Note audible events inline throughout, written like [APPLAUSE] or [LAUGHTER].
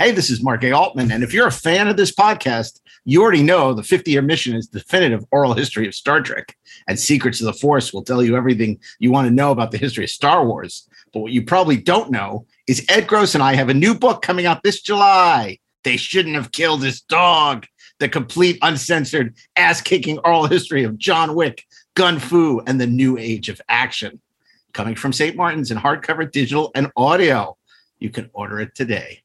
Hey, this is Mark A. Altman. And if you're a fan of this podcast, you already know the 50 year mission is definitive oral history of Star Trek. And Secrets of the Force will tell you everything you want to know about the history of Star Wars. But what you probably don't know is Ed Gross and I have a new book coming out this July. They shouldn't have killed his dog. The complete, uncensored, ass kicking oral history of John Wick, Gun Fu, and the new age of action. Coming from St. Martin's in hardcover, digital, and audio. You can order it today.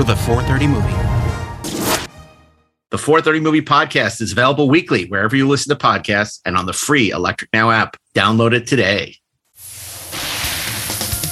the 430 movie. The 430 Movie Podcast is available weekly wherever you listen to podcasts and on the free Electric Now app. Download it today.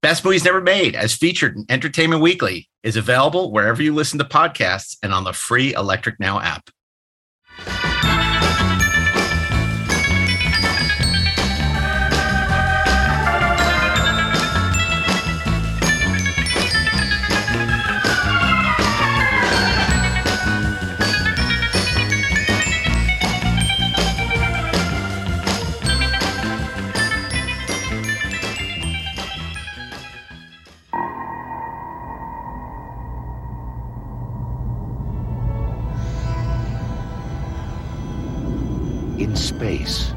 Best Movies Never Made, as featured in Entertainment Weekly, is available wherever you listen to podcasts and on the free Electric Now app. In space,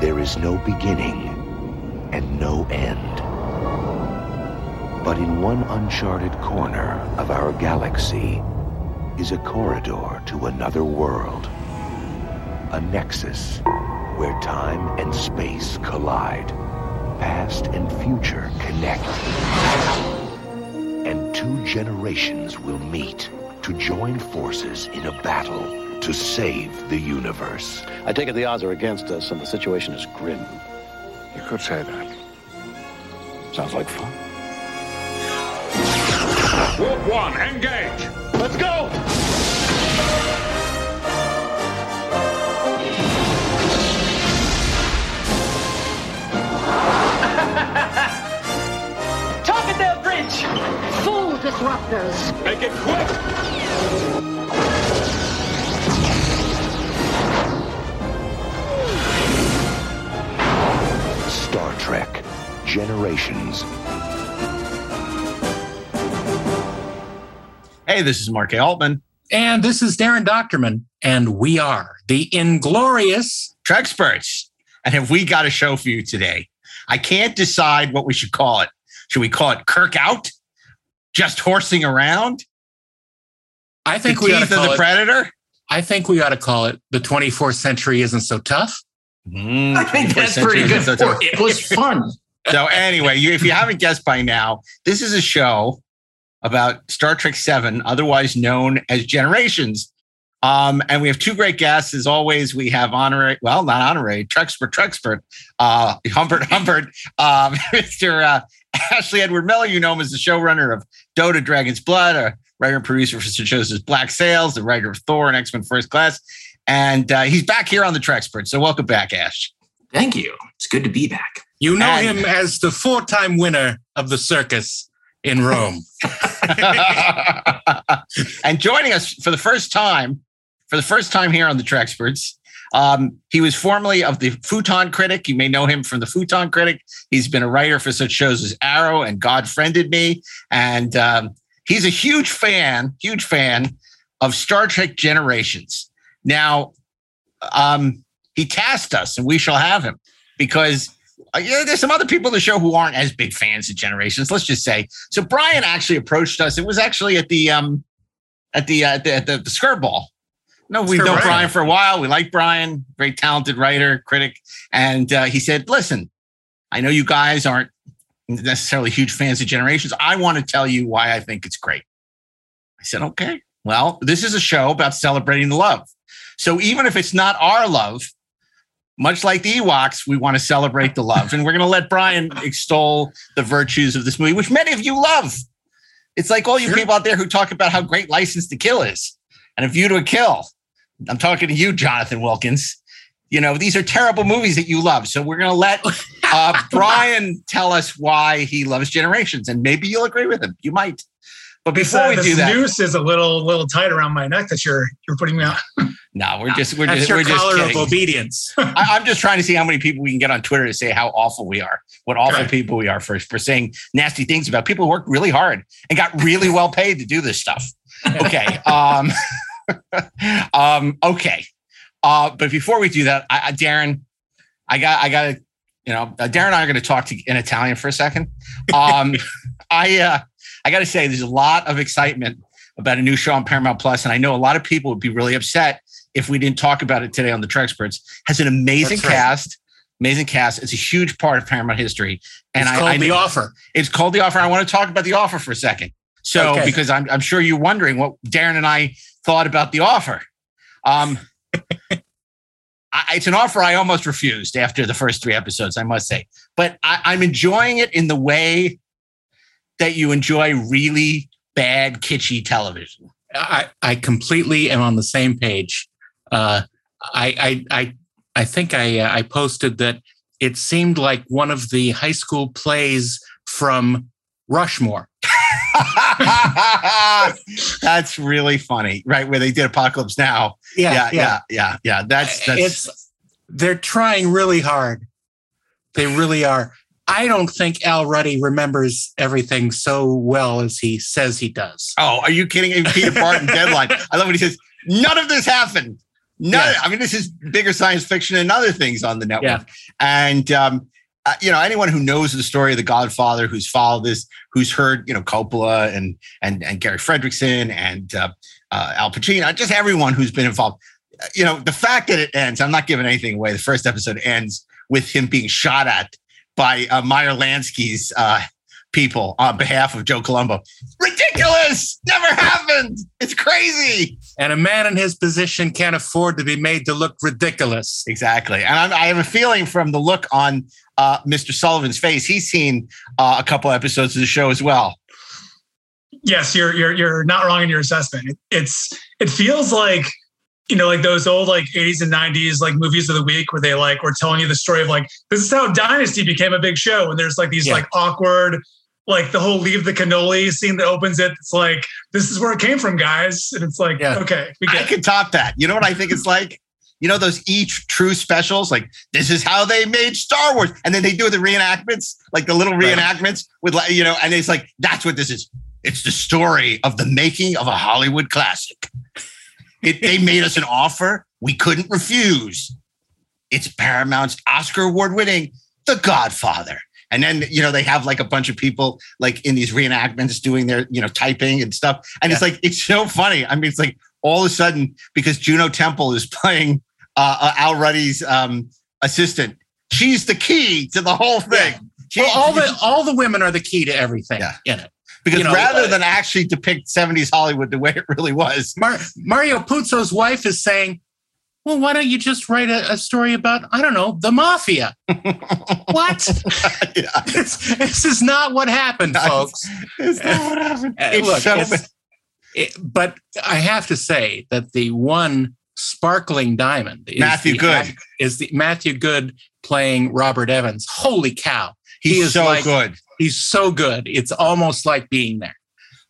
there is no beginning and no end. But in one uncharted corner of our galaxy is a corridor to another world. A nexus where time and space collide. Past and future connect. And two generations will meet to join forces in a battle to save the universe. I take it the odds are against us and the situation is grim. You could say that. Sounds like fun. Group one, engage. Let's go! [LAUGHS] Target bridge! Full disruptors! Make it quick. Generations. Hey, this is Mark A. Altman, And this is Darren Dochterman, and we are the Inglorious. Treksperts. And have we got a show for you today? I can't decide what we should call it. Should we call it Kirk Out? Just horsing around? I think the we ought teeth to of call the it, Predator? I think we ought to call it the 24th century isn't so tough. Mm, I think that's pretty good. so for- It was fun. [LAUGHS] So anyway, you, if you haven't guessed by now, this is a show about Star Trek Seven, otherwise known as Generations. Um, and we have two great guests. As always, we have honorary, well, not honorary, Trekspert, Trekspert, uh, Humbert, Humbert, um, [LAUGHS] Mr. Uh, Ashley Edward Miller. You know him as the showrunner of Dota Dragon's Blood, a writer and producer for such shows as Black Sails, the writer of Thor and X Men First Class. And uh, he's back here on the Trekspert. So welcome back, Ash. Thank you. It's good to be back. You know And- him as the four time winner of the circus in Rome. [LAUGHS] and joining us for the first time, for the first time here on the Treksperts, Um, he was formerly of the Futon Critic. You may know him from the Futon Critic. He's been a writer for such shows as Arrow and God Friended Me. And um, he's a huge fan, huge fan of Star Trek Generations. Now, um, he tasked us, and we shall have him because yeah, there's some other people in the show who aren't as big fans of Generations. Let's just say. So Brian actually approached us. It was actually at the um, at the uh, at the, at the, the Skirball. No, we've known Brian. Brian for a while. We like Brian, very talented writer, critic, and uh, he said, "Listen, I know you guys aren't necessarily huge fans of Generations. I want to tell you why I think it's great." I said, "Okay, well, this is a show about celebrating love. So even if it's not our love, much like the Ewoks, we want to celebrate the love. And we're going to let Brian extol the virtues of this movie, which many of you love. It's like all you sure. people out there who talk about how great License to Kill is and A View to a Kill. I'm talking to you, Jonathan Wilkins. You know, these are terrible movies that you love. So we're going to let uh, [LAUGHS] Brian tell us why he loves Generations. And maybe you'll agree with him. You might. But before uh, we do that, noose is a little little tight around my neck that you're you're putting me on. [LAUGHS] no, we're just we're That's just your we're just collar kidding. of obedience. [LAUGHS] I, am just trying to see how many people we can get on Twitter to say how awful we are, what awful Right. people we are for for saying nasty things about people who worked really hard and got really well paid to do this stuff. [LAUGHS] Okay. Um, um, okay. Uh, but before we do that, I, I, Darren, I got I got to you know uh, Darren and I are going to talk to, in Italian for a second. Um, I uh, I got to say, there's a lot of excitement about a new show on Paramount Plus, and I know a lot of people would be really upset if we didn't talk about it today on the Trek Experts. Has an amazing That's right. cast, amazing cast. It's a huge part of Paramount history, and it's I, called I The Offer. It's called the offer. I want to talk about the offer for a second. So, Okay. because I'm, I'm sure you're wondering what Darren and I thought about the offer. Um, I, it's an offer I almost refused after the first three episodes, I must say. But I, I'm enjoying it in the way that you enjoy really bad, kitschy television. I, I completely am on the same page. Uh, I, I, I, I think I, uh, I posted that it seemed like one of the high school plays from Rushmore. [LAUGHS] that's really funny, right? Where they did Apocalypse Now. Yeah, yeah, yeah. yeah, yeah. That's that's it's they're trying really hard. They really are. I don't think Al Ruddy remembers everything so well as he says he does. Oh, are you kidding? Peter Bart on [LAUGHS] deadline. I love when he says, none of this happened. None. Yeah. I mean, this is bigger science fiction and other things on the network. Yeah. And, um, uh, you know, anyone who knows the story of the Godfather, who's followed this, who's heard, you know, Coppola and and and Gary Frederickson and uh, uh, Al Pacino, just everyone who's been involved. Uh, You know, the fact that it ends, I'm not giving anything away. The first episode ends with him being shot at by uh, Meyer Lansky's uh, people on behalf of Joe Colombo. Ridiculous! Never happened. It's crazy. And a man in his position can't afford to be made to look ridiculous. Exactly. And I'm, I have a feeling from the look on uh, Mr. Sullivan's face, he's seen uh, a couple episodes of the show as well. yes, you're you're you're not wrong in your assessment. It, it's it feels like you know like those old like 80s and 90s like movies of the week where they like were telling you the story of like this is how Dynasty became a big show and there's like these Yeah. like awkward like the whole leave the cannoli scene that opens it. It's like this is where it came from, guys, and it's like Yeah. okay, we I get it. could top that. You know what I think it's like? You know those each true specials, like this is how they made Star Wars, and then they do the reenactments, like the little Right. reenactments with, like you know, and it's like that's what this is. It's the story of the making of a Hollywood classic. It, they made us an offer we couldn't refuse. It's Paramount's Oscar award winning The Godfather. And then, you know, they have like a bunch of people like in these reenactments doing their, you know, typing and stuff. And it's like, it's so funny. I mean, it's like all of a sudden, because Juno Temple is [LAUGHS] playing uh, uh, Al Ruddy's um, assistant, she's the key to the whole thing. She- Well, all the all the women are the key to everything Yeah. in it. Because you know, rather than actually depict 70s Hollywood the way it really was, Mar- Mario Puzo's wife is saying, "Well, why don't you just write a, a story about I don't know the mafia?" [LAUGHS] what? yeah, this, this is not what happened, Nice. folks. it's not what happened. Uh, It's look, so it's- it- but I have to say that the one sparkling diamond is Matthew the Good. is the Matthew Goode playing Robert Evans. Holy cow! He's he is so like- good. He's so good. It's almost like being there.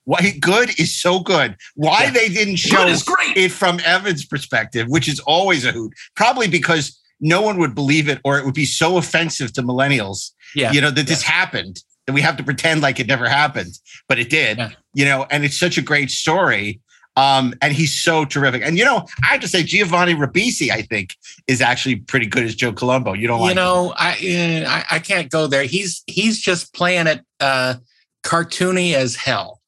Why good is so good. Why Yeah. they didn't show it from Evan's perspective, which is always a hoot. Probably because no one would believe it, or it would be so offensive to millennials. Yeah. You know that this happened that we have to pretend like it never happened, but it did. Yeah. You know, and it's such a great story. Um, and he's so terrific. And you know, I have to say, Giovanni Ribisi, I think, is actually pretty good as Joe Colombo. You don't you like know, I, uh, I I can't go there. He's he's just playing it uh, cartoony as hell.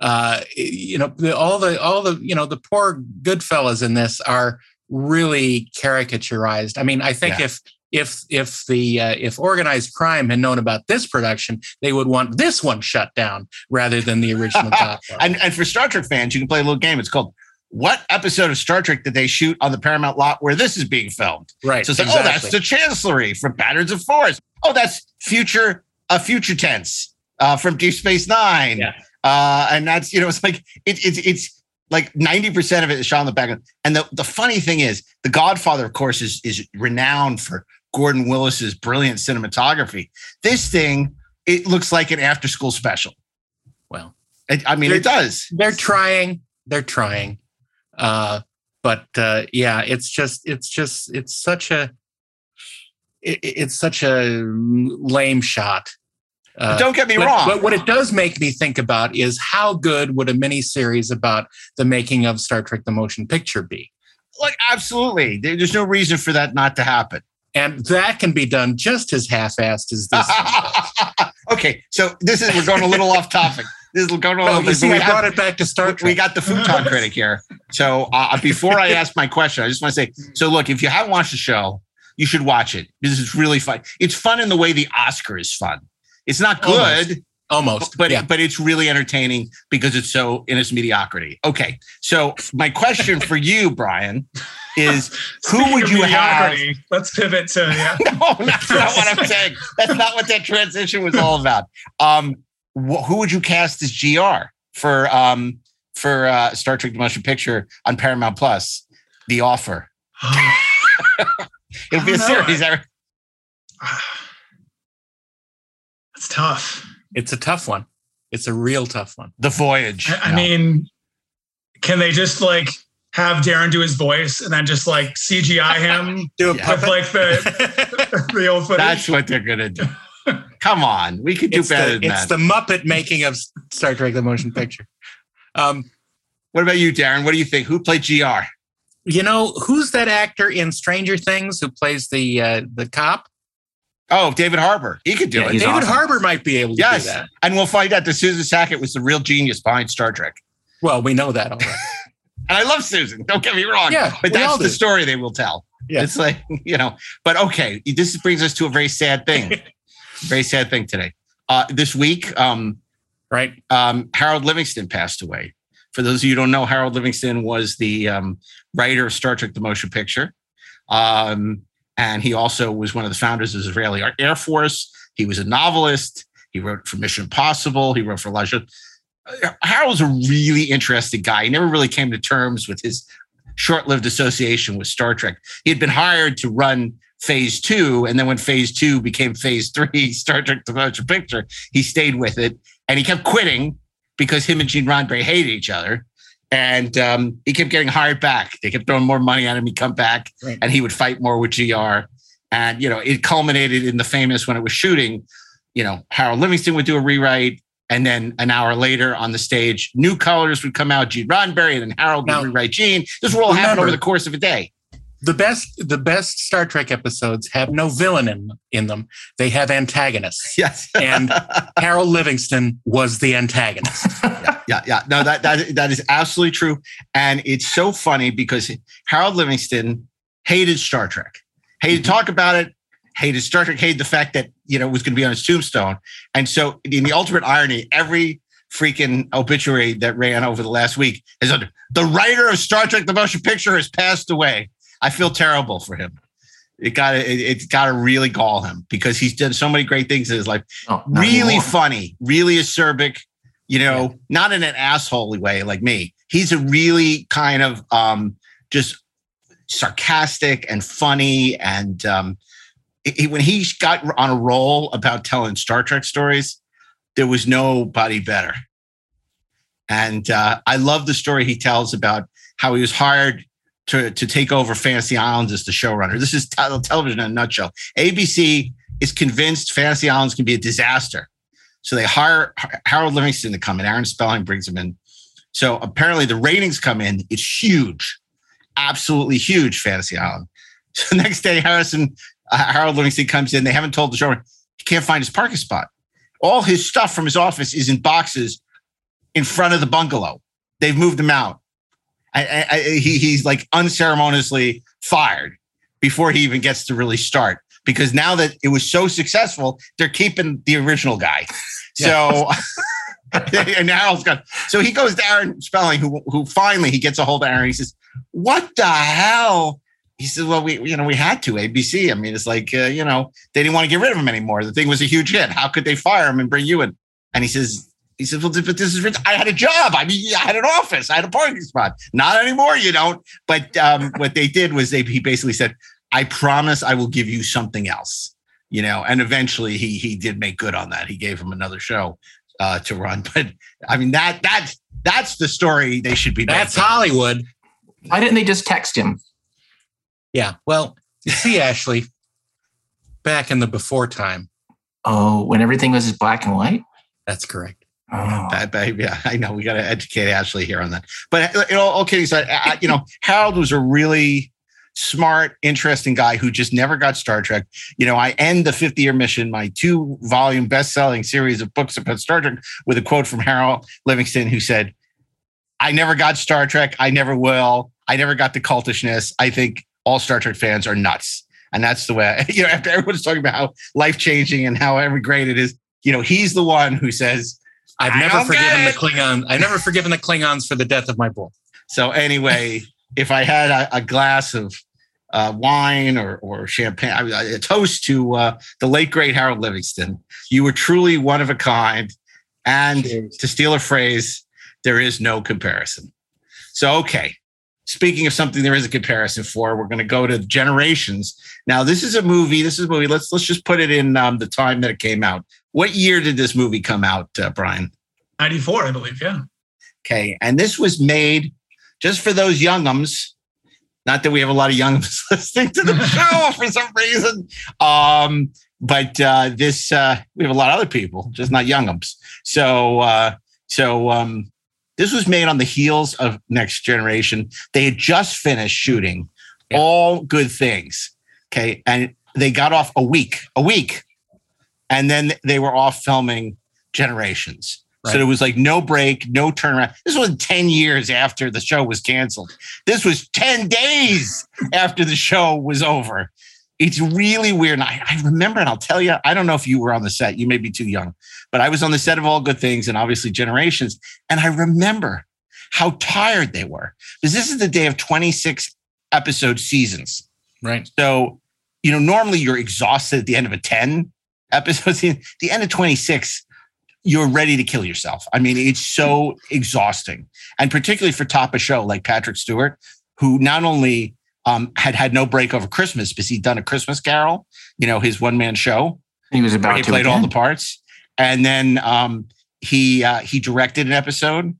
Uh, you know, the, all the all the you know the poor Goodfellas in this are really caricaturized. I mean, I think Yeah. if if if the uh, if organized crime had known about this production, they would want this one shut down rather than the original [LAUGHS] and, and for Star Trek fans, you can play a little game. It's called What episode of Star Trek did they shoot on the Paramount lot where this is being filmed? right. So it's like, oh, that's the Chancellery from Patterns of Force. Oh, that's future, a future tense uh, from Deep Space Nine. Yeah. Uh, and that's you know, it's like it, it's it's like ninety percent of it is shot in the background. And the the funny thing is, The Godfather, of course, is is renowned for Gordon Willis's brilliant cinematography. This thing, it looks like an after school special. well. It, I mean, it does. they're trying they're trying uh but uh yeah it's just it's just it's such a it, it's such a lame shot uh, Don't get me but, wrong. but what it does make me think about is how good would a mini series about the making of Star Trek: The Motion Picture be? like absolutely, there's no reason for that not to happen. And that can be done just as half-assed as this. [LAUGHS] okay, so this is we're going a little off topic. This is going a No, little. you see, we I have- brought it back to Star we got the futon critic here. So uh, before I ask my question, I just want to say, so look, if you haven't watched the show, you should watch it. This is really fun. It's fun in the way the Oscar is fun. It's not good, Almost. Almost, but yeah. but it's really entertaining because it's so in its mediocrity. Okay, so my question for you, Brian, is [LAUGHS] who would you have? Let's pivot to yeah. [LAUGHS] No, that's not what I'm saying. That's not what that transition was all about. Um, wh- who would you cast as GR for um for uh, Star Trek: The Motion Picture on Paramount Plus? The Offer. [SIGHS] [LAUGHS] It'll be a know. series. [SIGHS] That's tough. It's a tough one. It's a real tough one. The Voyage. I, I No. mean, can they just like have Darren do his voice and then just like CGI him [LAUGHS] Do a Yeah. with like the [LAUGHS] the old footage? that's what they're gonna do. Come on, we could do it's better the, than it's that. the Muppet making of Star Trek: The Motion Picture. Um, what about you, Darren? What do you think? Who played GR? you know who's that actor in Stranger Things who plays the uh, the cop? Oh, David Harbour. He could do it. David awesome. Harbour might be able to Yes, do that. and we'll find out that Susan Sackett was the real genius behind Star Trek. Well, we know that already. [LAUGHS] And I love Susan. Don't get me wrong. Yeah, but that's the story they will tell. Yeah. It's like, [LAUGHS] you know, but okay. This brings us to a very sad thing. [LAUGHS] very sad thing today. Uh, this week, um, right? um, Harold Livingston passed away. For those of you who don't know, Harold Livingston was the um, writer of Star Trek: The Motion Picture, um, and he also was one of the founders of the Israeli Air Force. He was a novelist. He wrote for Mission Impossible. He wrote for. Uh, Harold's a really interesting guy. He never really came to terms with his short-lived association with Star Trek. He had been hired to run Phase Two, and then when Phase Two became Phase Three, [LAUGHS] Star Trek: The Motion Picture, he stayed with it, and he kept quitting because him and Gene Roddenberry hated each other. And um, he kept getting hired back. They kept throwing more money at him. He'd come back Right. and he would fight more with GR. And, you know, it culminated in the famous when it was shooting, you know, Harold Livingston would do a rewrite. And then an hour later on the stage, new colors would come out, Gene Roddenberry, and then Harold Now, would rewrite Gene. This would all happen over the course of a day. The best the best Star Trek episodes have no villain in in them. They have antagonists. Yes. And [LAUGHS] Harold Livingston was the antagonist. yeah, [LAUGHS] yeah. Yeah. No, that that that is absolutely true, and it's so funny because Harold Livingston hated Star Trek, hated to mm-hmm. talk about it, hated Star Trek, hated the fact that you know it was going to be on his tombstone, and so in the ultimate irony, every freaking obituary that ran over the last week is under the writer of Star Trek: The Motion Picture has passed away. I feel terrible for him. It got it, it's got to really gall him because he's done so many great things in his life Oh, really funny, really acerbic, you know, not in an assholey way like me. He's a really kind of um, just sarcastic and funny. And um, he- when he got on a roll about telling Star Trek stories, there was nobody better. And uh, I love the story he tells about how he was hired to, to take over Fantasy Islands as the showrunner. This is te- television in a nutshell. ABC is convinced Fantasy Islands can be a disaster. So they hire Harold Livingston to come in. Aaron Spelling brings him in. So apparently the ratings come in. It's huge, absolutely huge. Fantasy Island. [LAUGHS] So next day, Harrison uh, Harold Livingston comes in. They haven't told the showrunner he can't find his parking spot. All his stuff from his office is in boxes in front of the bungalow. They've moved him out. I, I, he, he's like unceremoniously fired before he even gets to really start because now that it was so successful, they're keeping the original guy. So, [LAUGHS] and Harold's got, so he goes to Aaron Spelling, who, who finally he gets a hold of Aaron. He says, What the hell? He says, Well, we, you know, we had to ABC. I mean, it's like, uh, you know, they didn't want to get rid of him anymore. The thing was a huge hit. How could they fire him and bring you in? And he says, he said, well, but this is, I had a job. I mean, I had an office. I had a parking spot. Not anymore. You don't. But um, what they did was they, he basically said, I promise I will give you something else, you know, and eventually he, he did make good on that. He gave him another show uh, to run. [LAUGHS] But I mean, that, that's, that's the story they should be. That's making. Hollywood. Why didn't they just text him? Yeah. Well, you see, Ashley, back in the before time. Oh, when everything was just black and white? That's correct. Oh. That, baby, yeah, I know we got to educate Ashley here on that. But uh, you know, all kidding aside, I, you know, Harold was a really smart, interesting guy who just never got Star Trek. You know, I end the 50 year mission, my two volume best selling series of books about Star Trek, with a quote from Harold Livingston, who said, I never got Star Trek. I never will. I never got the cultishness. I think all Star Trek fans are nuts. And that's the way, [LAUGHS] you know, after everyone's talking about how life changing and how every great it is, you know, he's the one who says, I've never forgiven the Klingon. I've never forgiven the Klingons for the death of my boy. So anyway, [LAUGHS] if I had a, a glass of uh, wine or, or champagne, I mean, a toast to uh, the late great Harold Livingston, you were truly one of a kind. And to steal a phrase, there is no comparison. So okay, speaking of something there is a comparison for, we're going to go to Generations. Now, this is a movie. This is a movie. Let's let's just put it in um, the time that it came out. What year did this movie come out, uh, Brian? 94, I believe. Yeah. Okay. And this was made just for those youngums. Not that we have a lot of youngums [LAUGHS] listening to the [LAUGHS] show for some reason. Um, but uh, this, uh, we have a lot of other people, just not youngums. So, uh, so um, this was made on the heels of Next Generation. They had just finished shooting all good things. Okay. And they got off a week, a week. And then they were off filming Generations. So it was like no break, no turnaround. This was 10 years after the show was canceled. This was 10 days [LAUGHS] after the show was over. It's really weird. And I, I remember, and I'll tell you, I don't know if you were on the set. You may be too young, but I was on the set of All Good Things and obviously Generations. And I remember how tired they were because this is the day of 26 episode seasons. Right. So, you know, normally you're exhausted at the end of a 10 episode [LAUGHS] season. The end of 26, you're ready to kill yourself. I mean, it's so exhausting. And particularly for top of show like Patrick Stewart, who not only um, had had no break over Christmas because he'd done a Christmas Carol, you know, his one man show. He was about he played all the parts, and then um, he uh, he directed an episode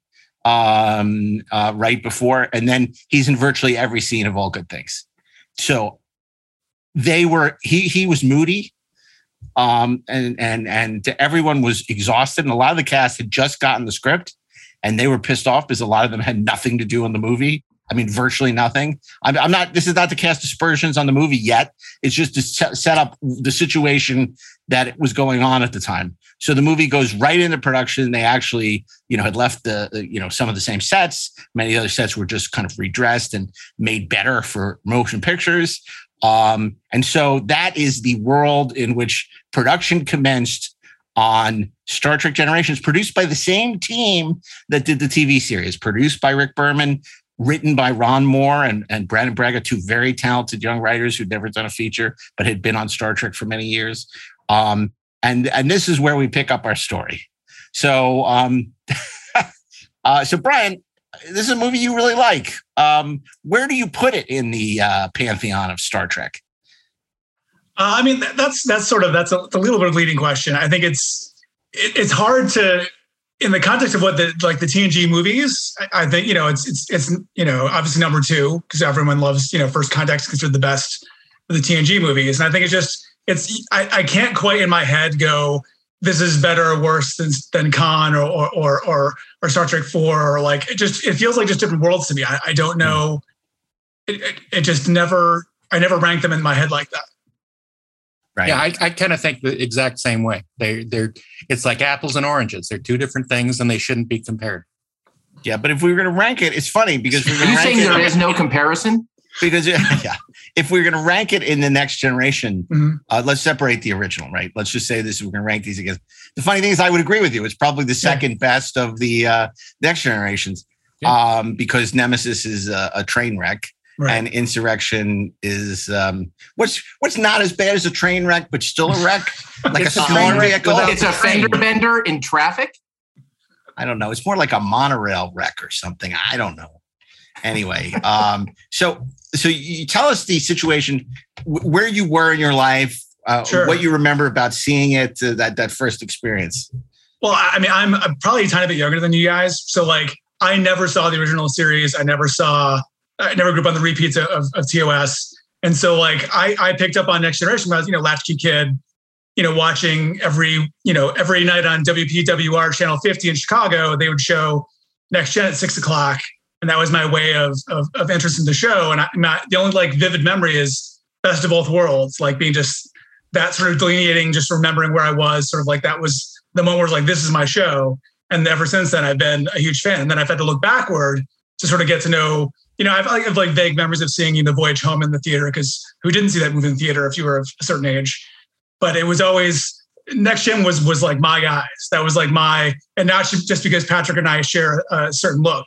um, uh, right before, and then he's in virtually every scene of All Good Things. So they were he he was moody, um, and and and everyone was exhausted, and a lot of the cast had just gotten the script, and they were pissed off because a lot of them had nothing to do in the movie. I mean, virtually nothing. I'm, I'm not. This is not to cast aspersions on the movie yet. It's just to set, up the situation that was going on at the time. So the movie goes right into production. They actually, you know, had left the, you know, some of the same sets. Many other sets were just kind of redressed and made better for motion pictures. Um, and so that is the world in which production commenced on Star Trek Generations, produced by the same team that did the TV series, produced by Rick Berman, written by Ron Moore and, and Brannon Braga, two very talented young writers who'd never done a feature, but had been on Star Trek for many years. Um, and, and this is where we pick up our story. So, um, [LAUGHS] uh, so Brian, this is a movie you really like. Um, where do you put it in the uh, pantheon of Star Trek? Uh, I mean, that's that's sort of that's a, a little bit of leading question. I think it's it, it's hard to in the context of what the like the TNG movies, I, I think you know it's it's it's you know obviously number two because everyone loves you know First Contact is considered the best of the TNG movies, and I think it's just it's I, I can't quite in my head go this is better or worse than than Khan or or or or, or Star Trek Four or like it just it feels like just different worlds to me. I, I don't know. It, it, it just never I never ranked them in my head like that. Right. Yeah, I, I kind of think the exact same way. They they're it's like apples and oranges. They're two different things and they shouldn't be compared. Yeah, but if we were going to rank it, it's funny because [LAUGHS] we're Are you saying it, there is no comparison? Because [LAUGHS] yeah, if we we're going to rank it in the next generation, mm-hmm. uh, let's separate the original, right? Let's just say this: we're going to rank these against. The funny thing is, I would agree with you. It's probably the second yeah. best of the uh, next generations, yeah. um, because Nemesis is a, a train wreck. Right. And insurrection is um, what's what's not as bad as a train wreck, but still a wreck, [LAUGHS] like a small vehicle. It's a fender bender in traffic. I don't know. It's more like a monorail wreck or something. I don't know. Anyway, um, so so you tell us the situation where you were in your life, uh, sure. what you remember about seeing it, uh, that that first experience. Well, I mean, I'm, I'm probably a tiny bit younger than you guys, so like I never saw the original series. I never saw I never grew up on the repeats of, of TOS. And so like I, I picked up on Next Generation when I was, you know, latchkey kid, you know, watching every, you know, every night on WPWR channel 50 in Chicago, they would show Next Gen at six o'clock. And that was my way of, of, of interest in the show. And I, not, the only like vivid memory is best of both worlds, like being just that sort of delineating, just remembering where I was sort of like that was the moment where like, this is my show. And ever since then, I've been a huge fan. And then I've had to look backward to sort of get to know you know, I've, I have like vague memories of seeing you know, The Voyage Home in the theater because who didn't see that movie in the theater if you were of a certain age? But it was always Next Gen was was like my guys. That was like my, and not just because Patrick and I share a certain look.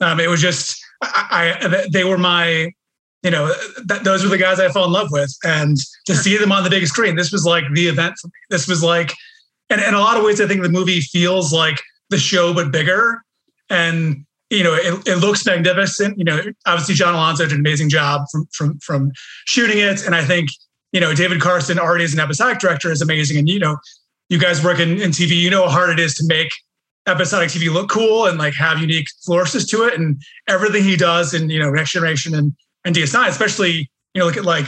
Um, it was just I, I they were my, you know, th- those were the guys I fell in love with, and to see them on the big screen, this was like the event. For me. This was like, and in a lot of ways, I think the movie feels like the show but bigger. And you know, it, it, looks magnificent. You know, obviously John Alonzo did an amazing job from from from shooting it, and I think you know David Carson already as an episodic director is amazing. And you know, you guys work in, in TV, you know how hard it is to make episodic TV look cool and like have unique flourishes to it, and everything he does in you know Next Generation and and DS9, especially you know look at like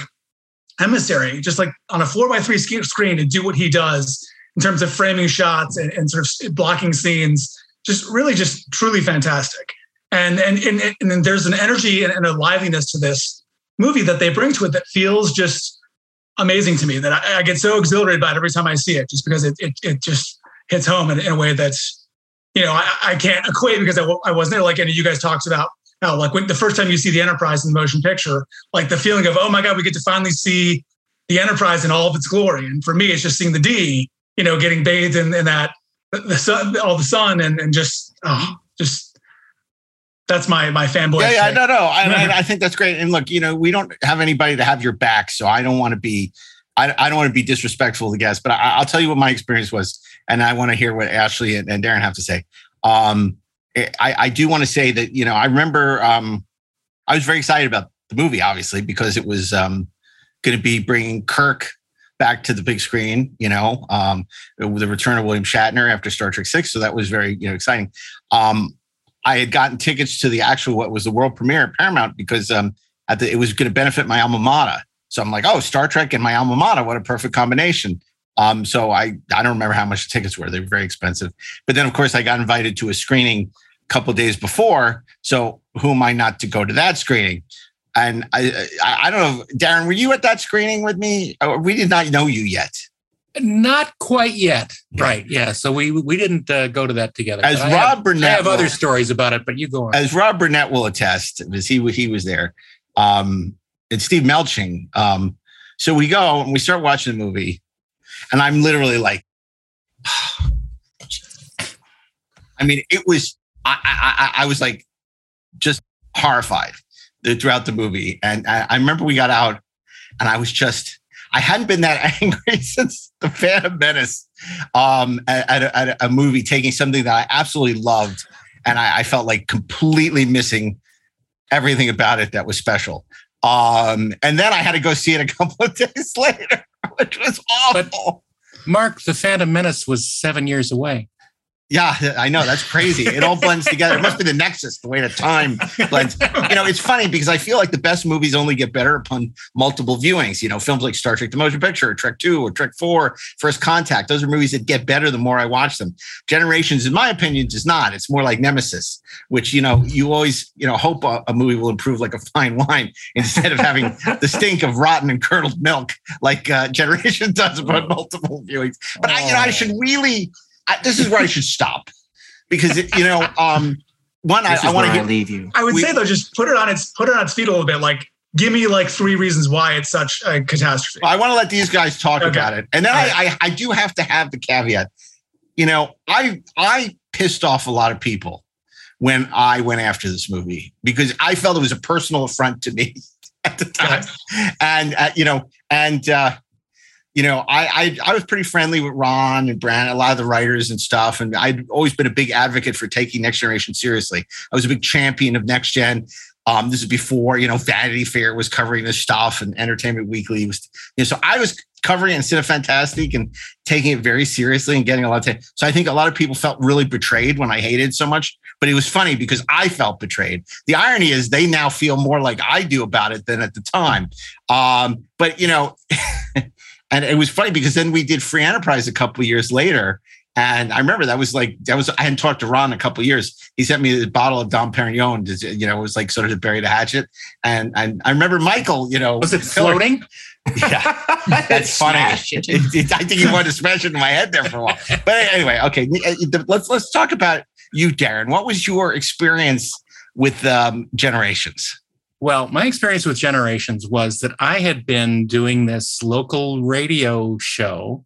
Emissary, just like on a four by three screen to do what he does in terms of framing shots and, and sort of blocking scenes just really just truly fantastic. And and and, and there's an energy and, and, a liveliness to this movie that they bring to it that feels just amazing to me. That I, I get so exhilarated by it every time I see it, just because it it, it just hits home in, in a way that's you know I, I can't equate because I, I wasn't there. Like any of you guys talked about how like when the first time you see the Enterprise in the motion picture, like the feeling of oh my god, we get to finally see the Enterprise in all of its glory. And for me, it's just seeing the D, you know, getting bathed in, in that the sun, all the sun, and and just oh, just that's my my fanboy. Yeah, yeah, no, no, I, I think that's great. And look, you know, we don't have anybody to have your back, so I don't want to be. I, I don't want to be disrespectful to guests, but I, will tell you what my experience was, and I want to hear what Ashley and, and Darren have to say. Um, I, I do want to say that you know I remember um, I was very excited about the movie, obviously, because it was um, going to be bringing Kirk back to the big screen, you know, um, the return of William Shatner after Star Trek Six. So that was very, you know, exciting. Um, I had gotten tickets to the actual what was the world premiere at Paramount because um, at the, it was going to benefit my alma mater. So I'm like, oh, Star Trek and my alma mater, what a perfect combination. Um, so I I don't remember how much the tickets were; they were very expensive. But then, of course, I got invited to a screening a couple days before. So who am I not to go to that screening? And I, I, I don't know, Darren, were you at that screening with me? Oh, we did not know you yet. Not quite yet, right? Yeah, so we we didn't uh, go to that together. As Rob have, Burnett, I have other stories about it, but you go on. As Rob Burnett will attest, because he he was there, um, and Steve Melching. Um, so we go and we start watching the movie, and I'm literally like, [SIGHS] I mean, it was I I, I was like just horrified throughout the movie. And I, I remember we got out and I was just, I hadn't been that [LAUGHS] angry since The Phantom Menace um, at, at, a, at, a, movie taking something that I absolutely loved. And I, I, felt like completely missing everything about it that was special. Um, and then I had to go see it a [LAUGHS] couple of days later, [LAUGHS] which was awful. But Mark, The Phantom Menace was seven years away. Yeah, [LAUGHS] I know. That's crazy. It all blends together. It must be the nexus, the way the time blends. You know, it's funny because I feel like the best movies only get better upon multiple viewings. You know, films like Star Trek The Motion Picture, or Trek 2, or Trek 4, First Contact. Those are movies that get better the more I watch them. Generations, in my opinion, does not. It's more like Nemesis, which, you know, you always, you know, hope a, a movie will improve like a fine [LAUGHS] wine instead of having the stink of rotten and curdled milk like uh, [LAUGHS] Generation does upon multiple viewings. But I, you know, I should really I, this is where I should stop because it, you know, um, one, I, I want to leave you. I would we, say though, just put it on its put it on its feet a little bit. Like, give me like three reasons why it's such a catastrophe. I want to let these guys talk okay. about it, and then I, I I do have to have the caveat. You know, I I pissed off a lot of people when I went after this movie because I felt it was a personal affront to me [LAUGHS] at the time, and uh, you know, and uh, you know, I, I, I was pretty friendly with Ron and Brand, a lot of the writers and stuff, and I'd always been a big advocate for taking Next Generation seriously. I was a big champion of Next Gen. Um, this is before you know Vanity Fair was covering this stuff, and Entertainment Weekly was. You know, so I was covering it instead of Fantastic and taking it very seriously and getting a lot of time. So I think a lot of people felt really betrayed when I hated so much. But it was funny because I felt betrayed. The irony is they now feel more like I do about it than at the time. Um, but you know. [LAUGHS] And it was funny because then we did Free Enterprise a couple years later. And I remember that was like that was I hadn't talked to Ron in a couple years. He sent me a bottle of Dom Perignon. To, you know, it was like sort of to bury the hatchet. And and I remember Michael. You know, was it floating? [LAUGHS] Yeah, that's funny. It, it, I think you wanted to smash it in my head there for a while. But anyway, okay, uh, let's let's talk about you, Darren. What was your experience with um, Generations? Well, my experience with Generations was that I had been doing this local radio show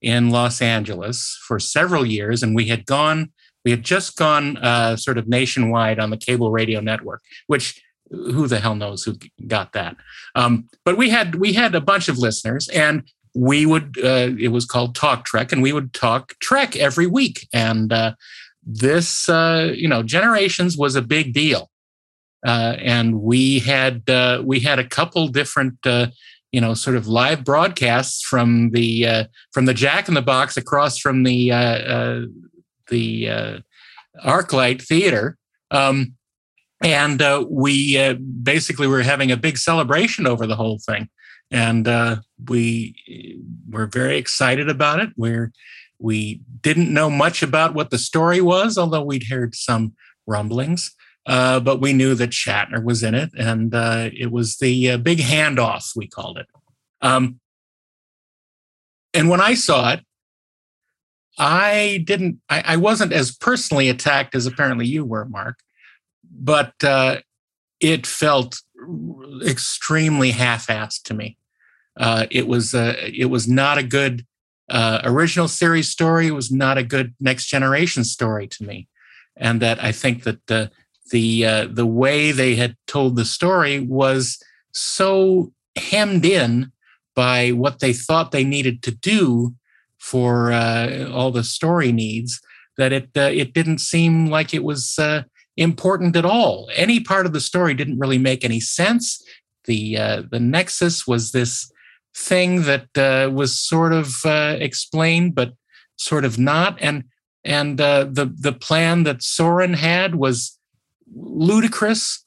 in Los Angeles for several years, and we had gone, we had just gone uh, sort of nationwide on the cable radio network, which who the hell knows who got that? Um, but we had we had a bunch of listeners, and we would uh, it was called Talk Trek, and we would talk Trek every week, and uh, this uh, you know Generations was a big deal uh, and we had uh, we had a couple different uh, you know sort of live broadcasts from the uh, from the Jack in the Box across from the uh, the ArcLight Theater. Um, and we basically were having a big celebration over the whole thing, and we were very excited about it. We're we didn't know much about what the story was, although we'd heard some rumblings. Uh, but we knew that Shatner was in it, and uh, it was the uh, big handoff, we called it. Um, and when I saw it, I didn't, I, I, wasn't as personally attacked as apparently you were, Mark, but uh, it felt extremely half-assed to me. Uh, it was, it was not a good original series story. It was not a good next generation story to me, and that I think that the uh, the way they had told the story was so hemmed in by what they thought they needed to do for uh, all the story needs that it uh, it didn't seem like it was uh, important at all. Any part of the story didn't really make any sense. The uh, the nexus was this thing that uh, was sort of explained, but sort of not. And and the the plan that Soren had was ludicrous.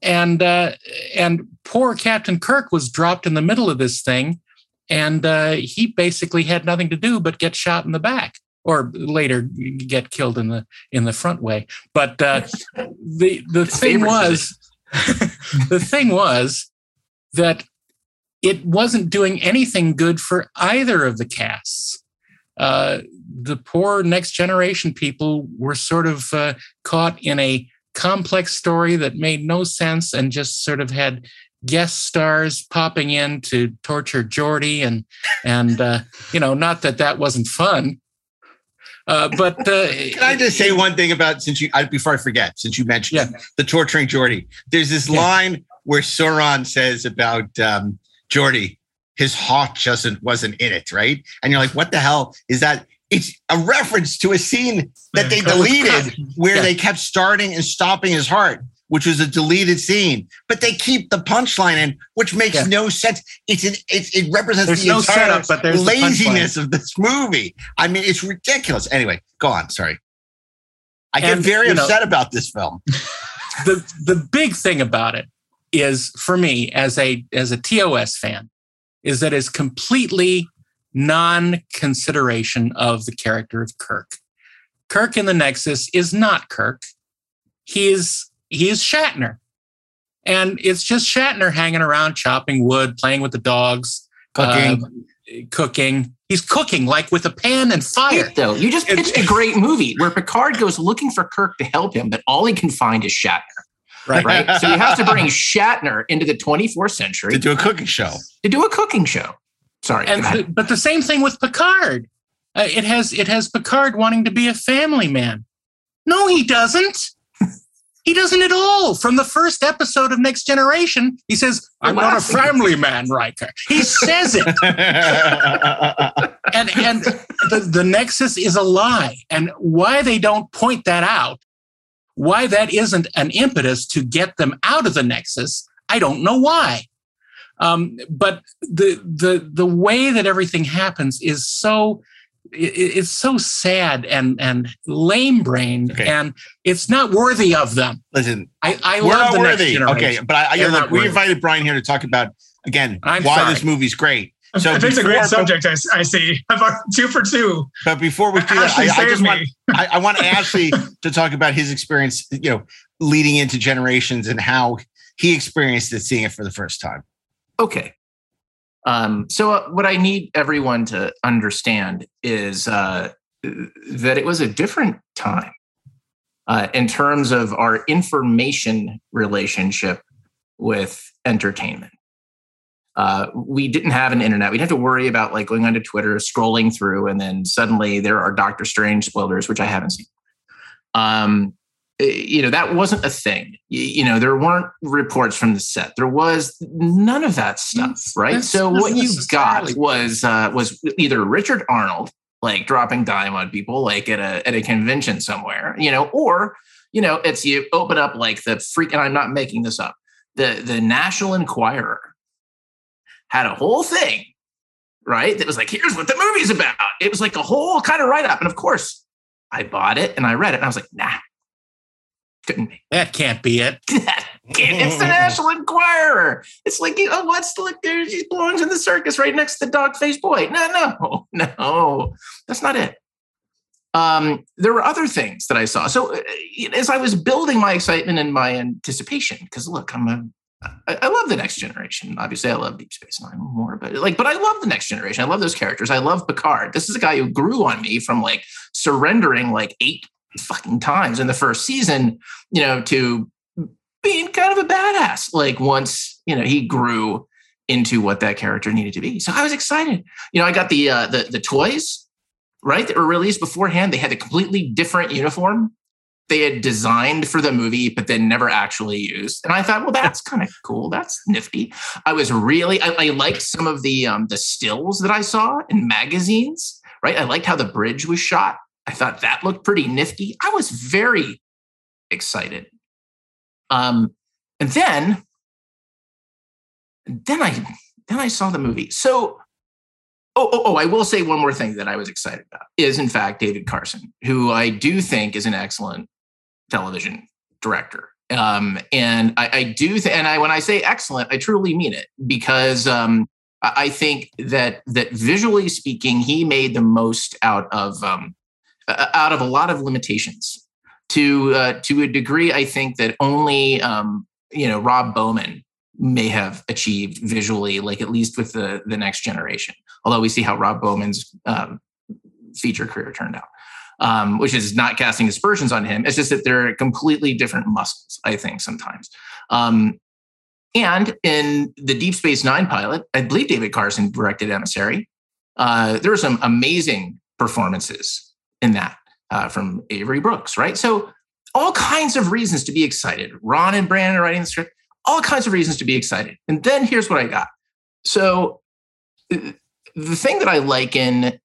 And uh, and poor Captain Kirk was dropped in the middle of this thing, and uh, he basically had nothing to do but get shot in the back, or later get killed in the in the front way. But uh, [LAUGHS] the the thing was, [LAUGHS] the thing was that it wasn't doing anything good for either of the casts. Uh, the poor next generation people were sort of uh, caught in a complex story that made no sense and just sort of had guest stars popping in to torture Geordi and and uh, you know not that that wasn't fun. Uh, but uh, can I just say one thing about since you I, before I forget since you mentioned yeah. the torturing Geordi? There's this yeah. line where Soran says about um, Geordi, his heart just wasn't in it, right? And you're like, what the hell is that? It's a reference to a scene that they deleted where yeah. they kept starting and stopping his heart, which was a deleted scene. But they keep the punchline in, which makes yeah. no sense. It's an it, it represents there's the no entire setup, but there's laziness the of this movie. I mean, it's ridiculous. Anyway, go on. Sorry. I get And, very you know- upset about this film. [LAUGHS] the the big thing about it is for me as a as a TOS fan is that it's completely non-consideration of the character of Kirk. Kirk in the Nexus is not Kirk. He's is he is Shatner. And it's just Shatner hanging around chopping wood, playing with the dogs, Cooking. um, cooking. He's cooking like with a pan and fire. Wait, though, you just pitched a great movie where Picard goes looking for Kirk to help him, but all he can find is Shatner. Right. Right. so he has to bring [LAUGHS] Shatner into the 24th century to do a cooking show. To do a cooking show. Sorry. and but the same thing with Picard. Uh, it has it has Picard wanting to be a family man. No, he doesn't. [LAUGHS] he doesn't at all. From the first episode of Next Generation, he says, "I'm not a family man, Riker." He [LAUGHS] says it, and and the, the Nexus is a lie. And why they don't point that out, why that isn't an impetus to get them out of the Nexus, I don't know why. Um, but the the the way that everything happens is so it's so sad and and lame brained, and it's not worthy of them. Listen, I, I we're love not the next worthy. generation. Okay, but I, I They're look, we invited Brian here to talk about again [LAUGHS] I'm why sorry. this movie's great. I [LAUGHS] So think it's a great subject. I, I see. [LAUGHS] I've two for two. But before we do that, I, I just me. want I, I want Ashley to talk about his experience, you know, leading into generations and how he experienced it, seeing it for the first time. Okay. Um, so uh, what I need everyone to understand is uh, that it was a different time uh, in terms of our information relationship with entertainment. Uh, we didn't have an internet. We didn't have to worry about like going onto Twitter, scrolling through, and then suddenly there are Doctor Strange spoilers, which I haven't seen. Um, you know that wasn't a thing. You know there weren't reports from the set. There was none of that stuff, right? that's- so that's what you got was uh, was either Richard Arnold like dropping dime on people like at a at a convention somewhere, you know, or you know it's you open up like the freak and I'm not making this up. The the National Enquirer had a whole thing, right? That was like, here's what the movie's about. It was like a whole kind of write up. And of course, I bought it and I read it and I was like, nah, couldn't be. [LAUGHS] That can't be it. It's the National Enquirer. It's like, oh, what's the look there? She belongs in the circus right next to the dog faced boy. No, no, [LAUGHS] no, that's not it. Um, there were other things that I saw. So uh, as I was building my excitement and my anticipation, because look, I'm a I, I love the next generation. Obviously, I love Deep Space Nine more, but like, but I love the next generation. I love those characters. I love Picard. This is a guy who grew on me from like surrendering like eight fucking times in the first season, you know, to being kind of a badass. Like once you know he grew into what that character needed to be. So I was excited. You know, I got the uh, the the toys right that were released beforehand. They had a completely different uniform they had designed for the movie, but then never actually used. And I thought, well, that's kind of cool. That's nifty. I was really, I, I liked some of the um, the stills that I saw in magazines. Right, I liked how the bridge was shot. I thought that looked pretty nifty. I was very excited. Um, and then, then I then I saw the movie. So Oh, oh, oh, I will say one more thing that I was excited about is, in fact, David Carson, who I do think is an excellent television director. Um, and I, I do, th- and I when I say excellent, I truly mean it because um, I I think that that visually speaking, he made the most out of um, out of a lot of limitations. To uh, to a degree, I think that only um, you know Rob Bowman may have achieved visually, like at least with the the next generation. Although we see how Rob Bowman's um, feature career turned out, um, which is not casting aspersions on him. It's just that they're completely different muscles. I think sometimes. Um, and in the Deep Space Nine pilot, I believe David Carson directed Emissary. Uh, there were some amazing performances in that uh, from Avery Brooks, right? So all kinds of reasons to be excited. Ron and Brannon are writing the script all kinds of reasons to be excited. And then here's what I got. So uh, the thing that I liken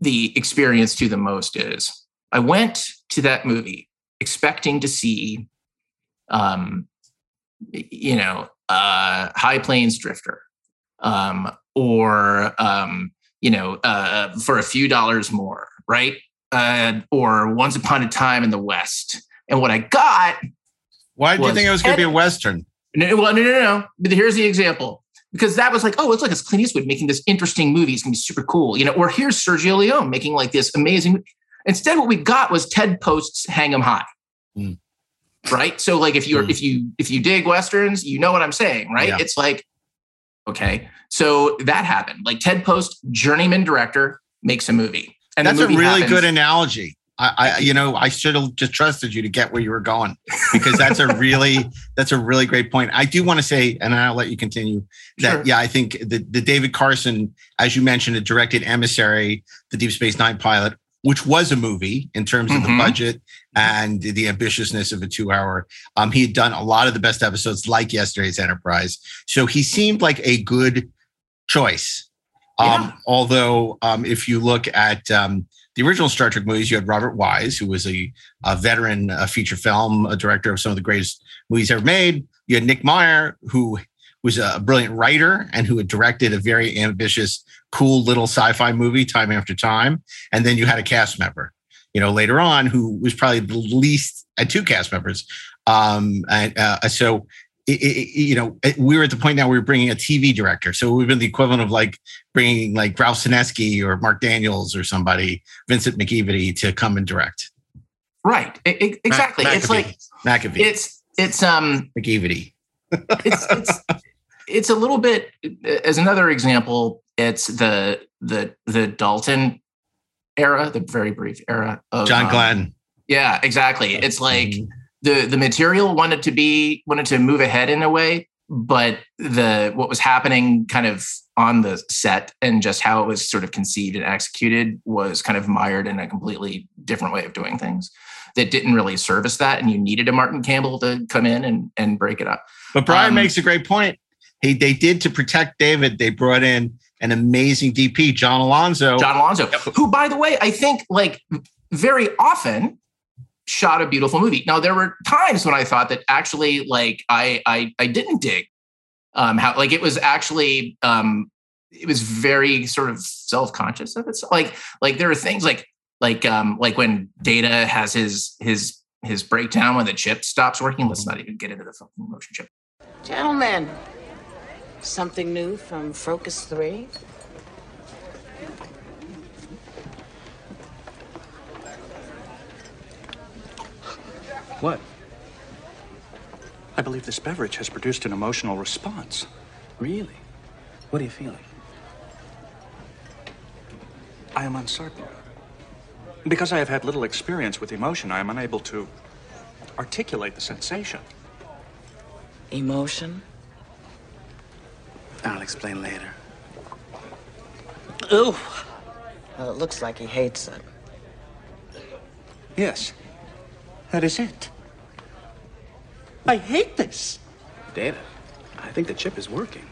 the experience to the most is I went to that movie expecting to see, um, you know, uh, High Plains Drifter, um, or um, you know, uh, for a few dollars more, right? Uh, or Once Upon a Time in the West. And what I got. Why did you think it was going to be a Western? No, well, no, no, no. But here's the example. Because that was like, oh, it's like it's Clint Eastwood making this interesting movie. It's gonna be super cool, you know. Or here's Sergio Leone making like this amazing. Instead, what we got was Ted Post's "Hang 'Em High," Mm. right? So, like, if you're if you if you dig westerns, you know what I'm saying, right? Yeah. It's like, okay, so that happened. Like Ted Post, journeyman director, makes a movie, and That's a really happens- good analogy. I, I, you know, I should have just trusted you to get where you were going because that's a really, [LAUGHS] that's a really great point. I do want to say, and I'll let you continue that. Sure. Yeah, I think the the David Carson, as you mentioned, it directed Emissary, the Deep Space Nine pilot, which was a movie in terms of the Mhm. budget and the ambitiousness of a two hour. Um, he had done a lot of the best episodes, like yesterday's Enterprise, so he seemed like a good choice. Um, Although, um, if you look at um, the original Star Trek movies, you had Robert Wise, who was a, a veteran uh, feature film a director of some of the greatest movies ever made. You had Nick Meyer, who was a brilliant writer and who had directed a very ambitious, cool little sci-fi movie time after time. And then you had a cast member, you know, later on who was probably the least, at two cast members. Um, and uh, so it, it, you know, it- we were at the point now we were bringing a TV director. So we've been the equivalent of like bringing like Ralph Senensky or Marc Daniels or somebody, Vincent McEveety to come and direct. right? E- exactly. it's like McAfee, it's it's um McEveety. [LAUGHS] it's it's it's a little bit as another example it's the the the dalton era the very brief era of John um, Glen. yeah exactly it's like the the material wanted to be wanted to move ahead in a way but the what was happening kind of on the set and just how it was sort of conceived and executed was kind of mired in a completely different way of doing things that didn't really service that and you needed a martin campbell to come in and and break it up But Brian Um, makes a great point. He they did to protect David. They brought in an amazing DP, John Alonzo. John Alonzo, who, by the way, I think like very often shot a beautiful movie. Now there were times when I thought that actually like I I, I didn't dig um how like it was actually um it was very sort of self-conscious of it. So, like like there are things like like um like when Data has his his his breakdown when the chip stops working. Let's not even get into the fucking motion chip. Gentlemen, something new from Forcas 3? What? I believe this beverage has produced an emotional response. Really? What are you feeling? I am uncertain. Because I have had little experience with emotion, I am unable to articulate the sensation. Emotion? I'll explain later. Ooh. Well, it looks like he hates it. Yes, that is it. I hate this. David, I think the chip is working.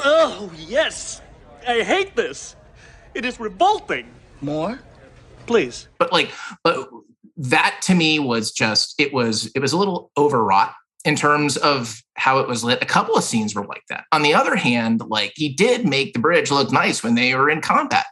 Oh, yes! I hate this! It is revolting! More? Please. but like but that to me was just it was it was a little overwrought in terms of how it was lit a couple of scenes were like that on the other hand like he did make the bridge look nice when they were in combat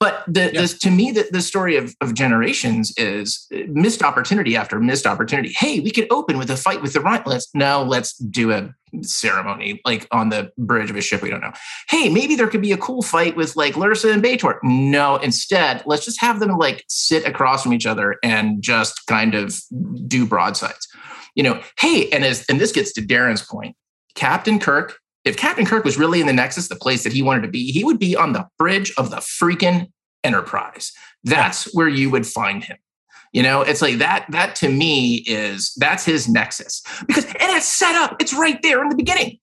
but the, this to me the, the story of, of generations is uh, missed opportunity after missed opportunity hey we could open with a fight with the right let's no let's do a ceremony like on the bridge of a ship we don't know hey maybe there could be a cool fight with like Lursa and B'Etor. No, instead, let's just have them like sit across from each other and just kind of do broadsides. You know, hey, and as and this gets to Darren's point, Captain Kirk. If Captain Kirk was really in the Nexus, the place that he wanted to be, he would be on the bridge of the freaking Enterprise. That's where you would find him. You know, it's like that. That to me is that's his nexus because and it's set up. It's right there in the beginning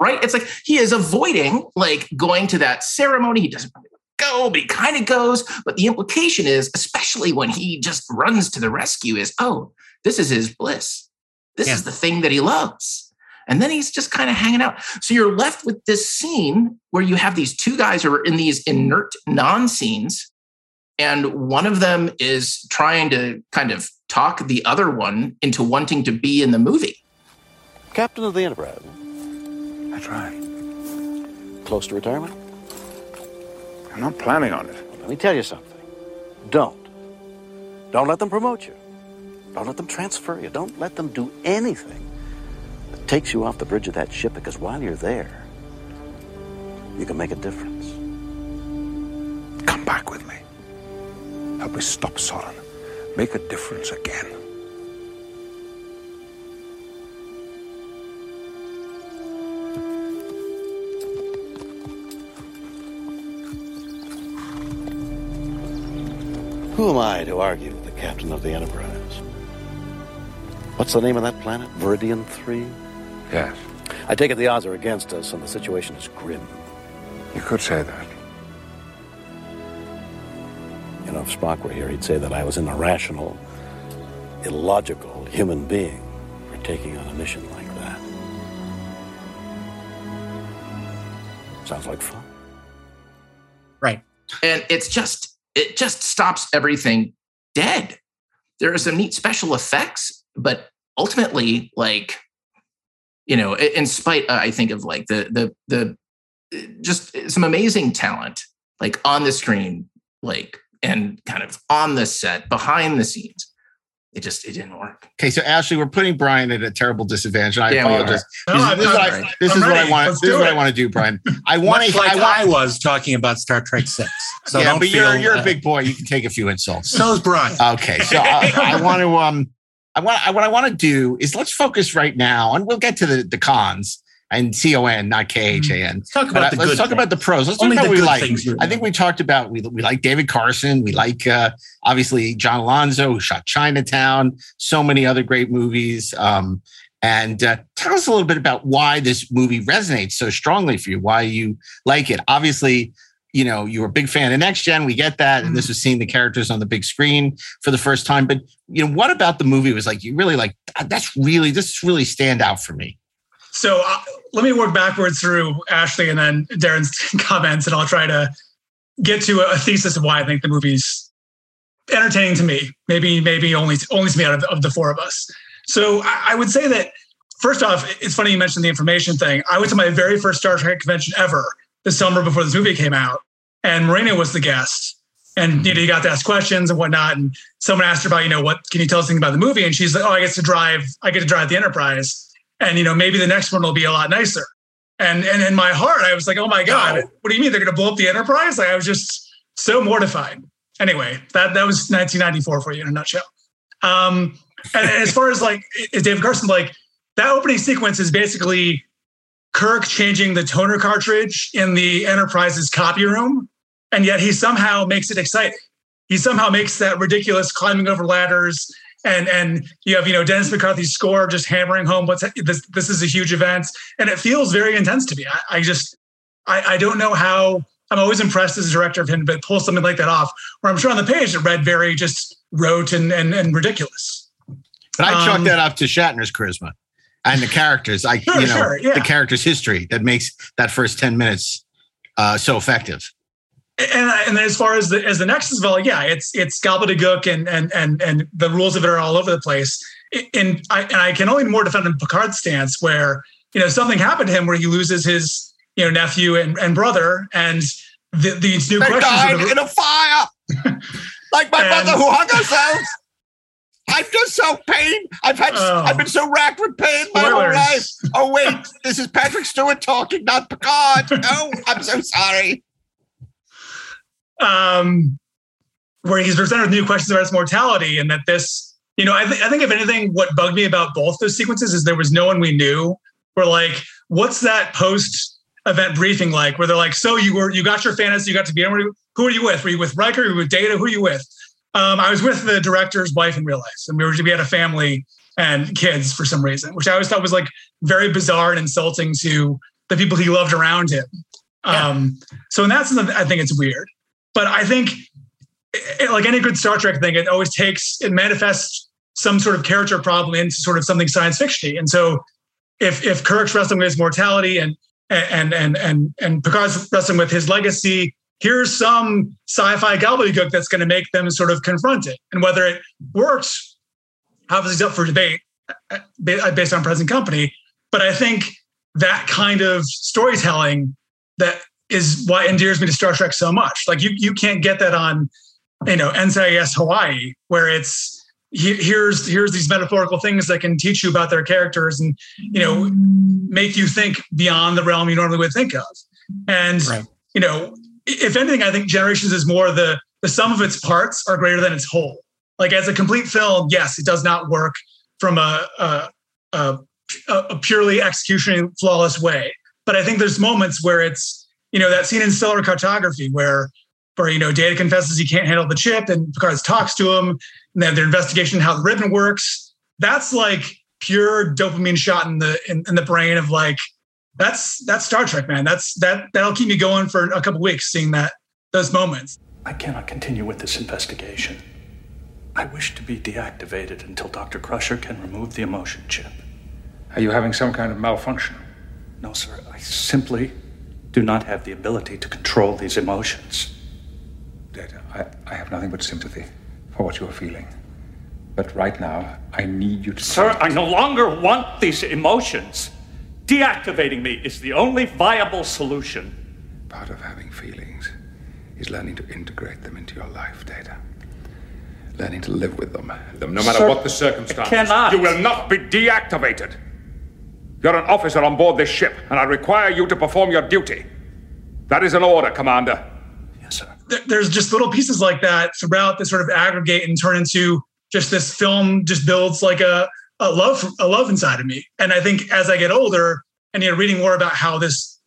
right? It's like he is avoiding like going to that ceremony. He doesn't really go, but he kind of goes. But the implication is, especially when he just runs to the rescue, is oh, this is his bliss. This is the thing that he loves. And then he's just kind of hanging out. So you're left with this scene where you have these two guys who are in these inert non scenes. And one of them is trying to kind of talk the other one into wanting to be in the movie. Captain of the Enterprise. That's right. Close to retirement? I'm not planning on it. Let me tell you something. Don't. Don't let them promote you. Don't let them transfer you. Don't let them do anything that takes you off the bridge of that ship because while you're there, you can make a difference. Come back with me. Help me stop Soran. Make a difference again. Who am I to argue with the captain of the Enterprise? What's the name of that planet? Veridian 3? Yes. I take it the odds are against us and the situation is grim. You could say that. You know, if Spock were here, he'd say that I was an irrational, illogical human being for taking on a mission like that. Sounds like fun. Right. And it's just, it just stops everything dead. There are some neat special effects, but ultimately, like, you know, in spite, uh, I think of like the, the, the, just some amazing talent, like on the screen, like, and kind of on the set, behind the scenes. It just, it didn't work. Okay, so Ashley, we're putting Brian at a terrible disadvantage. I Yeah, apologize. No, This, is- I'm this is what. I, this I'm is what I want. Let's This is do what I want to do, Brian. I [LAUGHS] want Much to. like I, want, I was talking about Star Trek Six. So yeah, don't but feel, you're you're uh, a big boy. You can take a few insults. So's Brian. Okay, so I, I want to um, I want I, what I want to do is let's focus right now, and we'll get to the the cons and C O N, not K H A N. Let's talk But, about uh, the let's talk about the pros. Let's Only talk about the what we good like. things we I think we talked about we we like David Carson. We like uh, obviously John Alonzo, who shot Chinatown. So many other great movies. Um, and uh, tell us a little bit about why this movie resonates so strongly for you. Why you like it? Obviously, you know you were a big fan of Next Gen. We get that, and this was seeing the characters on the big screen for the first time. But you know, what about the movie was like? You really like that's really this really stand out for me. So uh, let me work backwards through Ashley and then Darren's [LAUGHS] comments, and I'll try to get to a, a thesis of why I think the movie's entertaining to me. Maybe, maybe only only to me out of, of the four of us. So I, I would say that first off, it's funny you mentioned the information thing. I went to my very first Star Trek convention ever the summer before this movie came out, and Marina was the guest. And you know, you got to ask questions and whatnot. And someone asked her about, you know, what can you tell us anything about the movie? And she's like, Oh, I get to drive, I get to drive the Enterprise. And you know, maybe the next one will be a lot nicer. And and in my heart, I was like, oh my God, what do you mean they're gonna blow up the Enterprise? Like I was just so mortified. Anyway, that that was 1994 for you in a nutshell. Um, and, and as far as like is [LAUGHS] David Carson, like that opening sequence is basically Kirk changing the toner cartridge in the Enterprise's copy room, and yet he somehow makes it exciting. He somehow makes that ridiculous climbing over ladders, and and you have you know Dennis McCarthy's score just hammering home what's this. This is a huge event, and it feels very intense to me. I, I just I, I don't know how. I'm always impressed as a director of him but pull something like that off. Where I'm sure on the page it read very just rote and and, and ridiculous. But I chalk Um, that up to Shatner's charisma and the characters. I, Sure, you know, sure, yeah. the character's history that makes that first ten minutes uh, so effective. and and as far as the as the Nexus Valley, yeah, it's it's gobbledygook and and and and the rules of it are all over the place. And I and I can only more defend in Picard's stance where you know something happened to him where he loses his you know nephew and, and brother and the, these new They questions. died the- in a fire, like my [LAUGHS] And- mother who hung herself. I've just so pain. I've had. Oh. I've been so racked with pain my whole life. Oh wait, this is Patrick Stewart talking, not Picard. Oh, I'm so sorry. um, where he's presented with new questions about his mortality, and that this, you know, I, th- I think if anything, what bugged me about both those sequences is there was no one we knew. We're like, what's that post event briefing like? Where they're like, so you were, you got your fantasy, you got to be, in who are you with? Were you with Riker? Were you with Data? Who are you with? Um, I was with the director's wife in real life, and we were we had a family and kids for some reason, which I always thought was like very bizarre and insulting to the people he loved around him. Um, so in that sense, I think it's weird. But I think, it, like any good Star Trek thing, it always takes it manifests some sort of character problem into sort of something science fictiony. And so, if if Kirk's wrestling with his mortality and and and and and Picard's wrestling with his legacy, here's some sci-fi gobbledygook that's going to make them sort of confront it. And whether it works, obviously, is up for debate uh, based on present company. But I think that kind of storytelling that is what endears me to Star Trek so much. Like you you can't get that on you know NCIS Hawaii where it's here's here's these metaphorical things that can teach you about their characters and you know make you think beyond the realm you normally would think of and right. you know if anything i think generations is more the the sum of its parts are greater than its whole like as a complete film yes it does not work from a a, a, a purely execution flawless way but i think there's moments where it's you know that scene in stellar cartography where where you know data confesses he can't handle the chip and picard talks to him and then their investigation how the ribbon works. That's like pure dopamine shot in the in, in, the brain of like that's that's Star Trek, man. That's that that'll keep me going for a couple weeks seeing that those moments. I cannot continue with this investigation. I wish to be deactivated until Dr. Crusher can remove the emotion chip. Are you having some kind of malfunction? No, sir. I simply do not have the ability to control these emotions. Data, I, I have nothing but sympathy for what you are feeling. But right now, I need you to. Sir, I no longer want these emotions. Deactivating me is the only viable solution. Part of having feelings is learning to integrate them into your life, Data. Learning to live with them, them no matter Sir, what the circumstances. I cannot. You will not be deactivated. You're an officer on board this ship, and I require you to perform your duty. That is an order, Commander Yes, sir. there's just little pieces like that throughout that sort of aggregate and turn into just this film just builds like a, a love a love inside of me. And I think as I get older and you know reading more about how this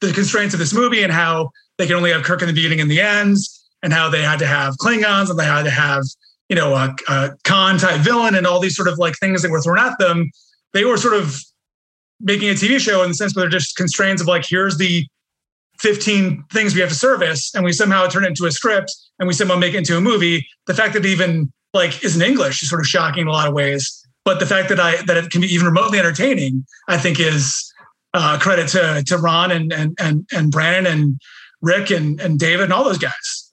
the constraints of this movie and how they can only have Kirk in the beginning and the ends, and how they had to have Klingons and they had to have you know a, a Khan type villain and all these sort of like things that were thrown at them. They were sort of making a TV show in the sense where they're just constraints of like here's the 15 things we have to service and we somehow turn it into a script and we somehow make it into a movie the fact that it even like is in english is sort of shocking in a lot of ways but the fact that i that it can be even remotely entertaining i think is uh, credit to to ron and and and, and Brannon and rick and and david and all those guys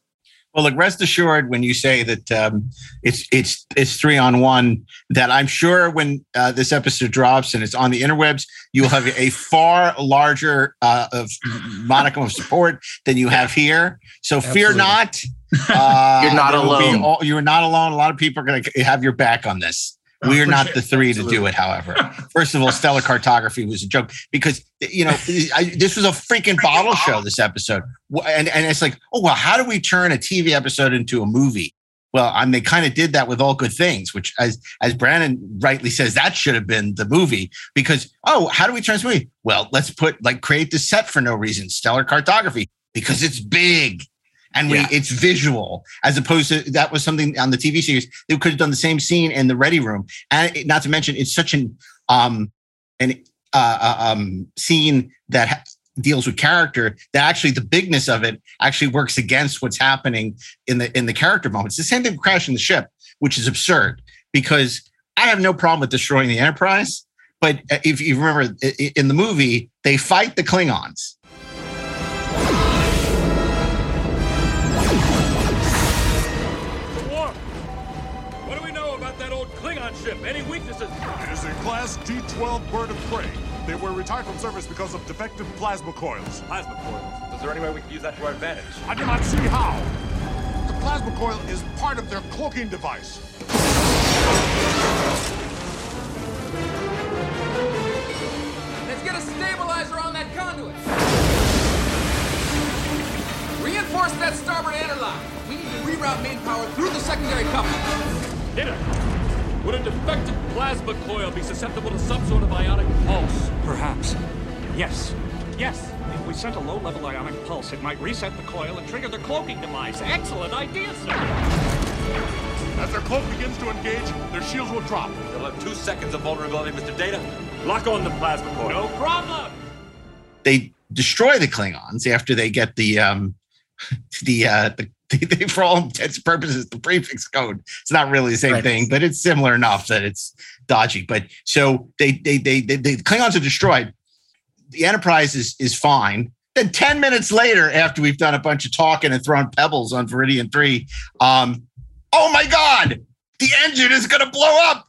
well, look, rest assured when you say that um, it's it's it's three on one, that I'm sure when uh, this episode drops and it's on the interwebs, you'll have a far larger uh, of monicum of support than you have here. So Absolutely. fear not. Uh, [LAUGHS] you're not alone. All, you're not alone. A lot of people are going to have your back on this. Oh, we are not the three Absolutely. to do it, however. [LAUGHS] First of all, stellar cartography was a joke because, you know, I, this was a freaking bottle show, this episode. And, and it's like, oh, well, how do we turn a TV episode into a movie? Well, I mean, they kind of did that with all good things, which, as as Brannon rightly says, that should have been the movie. Because oh, how do we turn this movie? Well, let's put like create the set for no reason, stellar cartography, because it's big and we, yeah. it's visual as opposed to that was something on the TV series. They could have done the same scene in the ready room, and it, not to mention it's such an um an uh, uh um scene that ha- deals with character that actually the bigness of it actually works against what's happening in the in the character moments. The same thing with crashing the ship, which is absurd because I have no problem with destroying the Enterprise. But uh, if you remember in the movie, they fight the Klingons D-12 bird of prey. They were retired from service because of defective plasma coils. Plasma coils? Is there any way we can use that to our advantage? I do not see how. The plasma coil is part of their cloaking device. Let's get a stabilizer on that conduit. Reinforce that starboard interlock. We need to reroute main power through the secondary coupling. Dinner. Would a defective plasma coil be susceptible to some sort of ionic pulse? Perhaps. Yes. Yes. If we sent a low-level ionic pulse, it might reset the coil and trigger the cloaking device. Excellent idea, sir. As their cloak begins to engage, their shields will drop. They'll have two seconds of vulnerability, Mr. Data. Lock on the plasma coil. No problem. They destroy the Klingons after they get the um [LAUGHS] the uh the [LAUGHS] they, they, for all intents and purposes, the prefix code. It's not really the same right. thing, but it's similar enough that it's dodgy. But so they they they, they the Klingons are destroyed. The Enterprise is is fine. Then 10 minutes later, after we've done a bunch of talking and thrown pebbles on Veridian 3, um, oh my God, the engine is gonna blow up.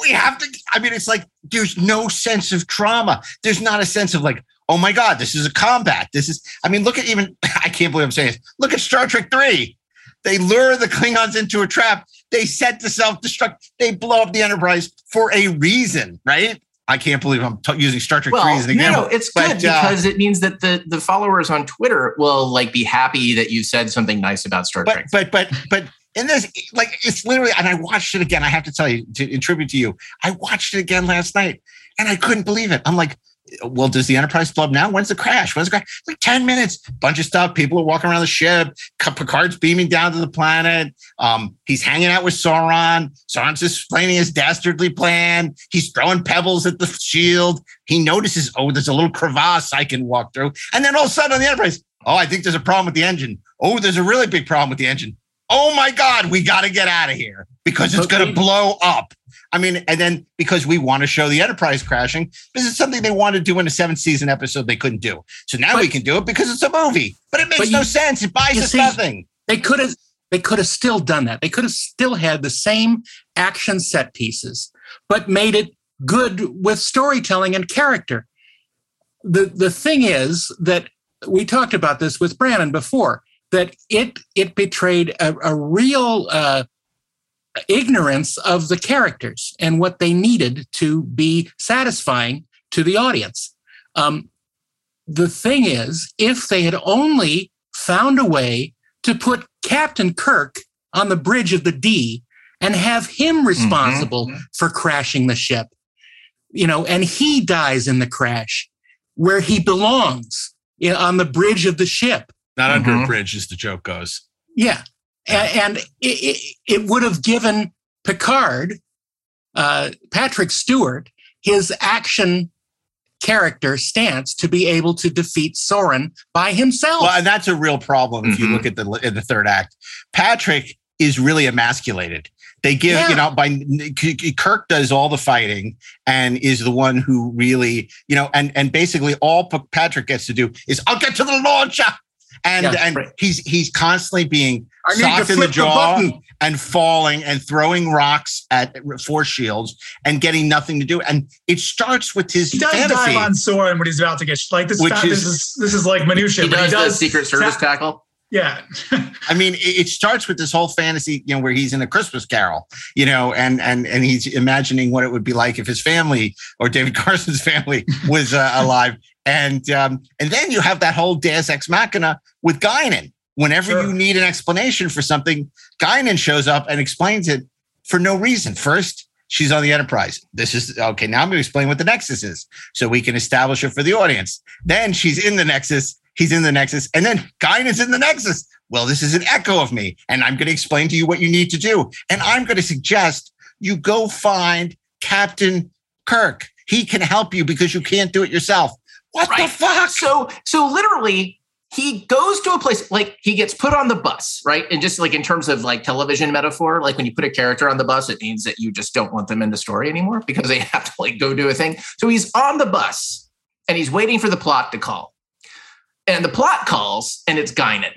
We have to, I mean, it's like there's no sense of trauma. There's not a sense of like, oh my God, this is a combat. This is, I mean, look at even, [LAUGHS] I can't believe I'm saying this. Look at Star Trek 3. They lure the Klingons into a trap. They set to self destruct. They blow up the Enterprise for a reason, right? I can't believe I'm t- using Star Trek 3 as an no, example. no, it's But, good uh, because it means that the the followers on Twitter will like be happy that you said something nice about Star but Trek. but but but in this like it's literally and i watched it again i have to tell you to in tribute to you i watched it again last night and i couldn't believe it i'm like well does the enterprise blow up now? When's the crash? When's the crash? Like 10 minutes. Bunch of stuff. People are walking around the ship. Picard's beaming down to the planet. Um he's hanging out with Soran. Soran's explaining his dastardly plan. He's throwing pebbles at the shield. He notices oh there's a little crevasse i can walk through. And then all of a sudden on the enterprise oh i think there's a problem with the engine. Oh there's a really big problem with the engine. Oh my God, we got to get out of here because it's going to blow up. I mean, and then because we want to show the Enterprise crashing, this is something they wanted to do in a seventh season episode they couldn't do. So now we can do it because it's a movie, but it makes But no you- sense. It buys us see, nothing. They could have they could have still done that. They could have still had the same action set pieces, but made it good with storytelling and character. The the thing is that we talked about this with Brannon before that it it betrayed a, a real uh, ignorance of the characters and what they needed to be satisfying to the audience. Um, the thing is, if they had only found a way to put Captain Kirk on the bridge of the D and have him responsible for crashing the ship, you know, and he dies in the crash where he belongs you know, on the bridge of the ship. Not under Mm-hmm. a bridge, as the joke goes. Yeah. A- And, it, it, it would have given Picard, uh, Patrick Stewart, his action character stance to be able to defeat Soran by himself. Well, and that's a real problem if you Mm-hmm. look at the in the third act. Patrick is really emasculated. They give, Yeah. you know, by Kirk does all the fighting and is the one who really, you know, and and basically all Patrick gets to do is I'll get to the launcher. And Yeah, and right. he's he's constantly being I socked in the flip the jaw and falling and throwing rocks at force shields and getting nothing to do. And it starts with his He does fantasy. dive on Soran when he's about to get sh- like this. Which Which is- this is this is like minutia. he but does, he does the Secret Service ta- tackle. Yeah, [LAUGHS] I mean, it, it starts with this whole fantasy, you know, where he's in a Christmas Carol, you know, and and and he's imagining what it would be like if his family or David [LAUGHS] Carson's family was uh, alive, and um, and then you have that whole Deus Ex Machina with Guinan. Whenever Sure. you need an explanation for something, Guinan shows up and explains it for no reason. First, she's on the Enterprise. This is okay. Now I'm going to explain what the Nexus is, so we can establish it for the audience. Then she's in the Nexus. He's in the Nexus, and then Guinan's in the Nexus. Well, this is an echo of me, and I'm going to explain to you what you need to do. And I'm going to suggest you go find Captain Kirk. He can help you because you can't do it yourself. What the fuck? So so literally he goes to a place like he gets put on the bus, right? And just like in terms of like television metaphor, like when you put a character on the bus, it means that you just don't want them in the story anymore because they [LAUGHS] have to like go do a thing. So he's on the bus and he's waiting for the plot to call. And the plot calls and it's Guinan,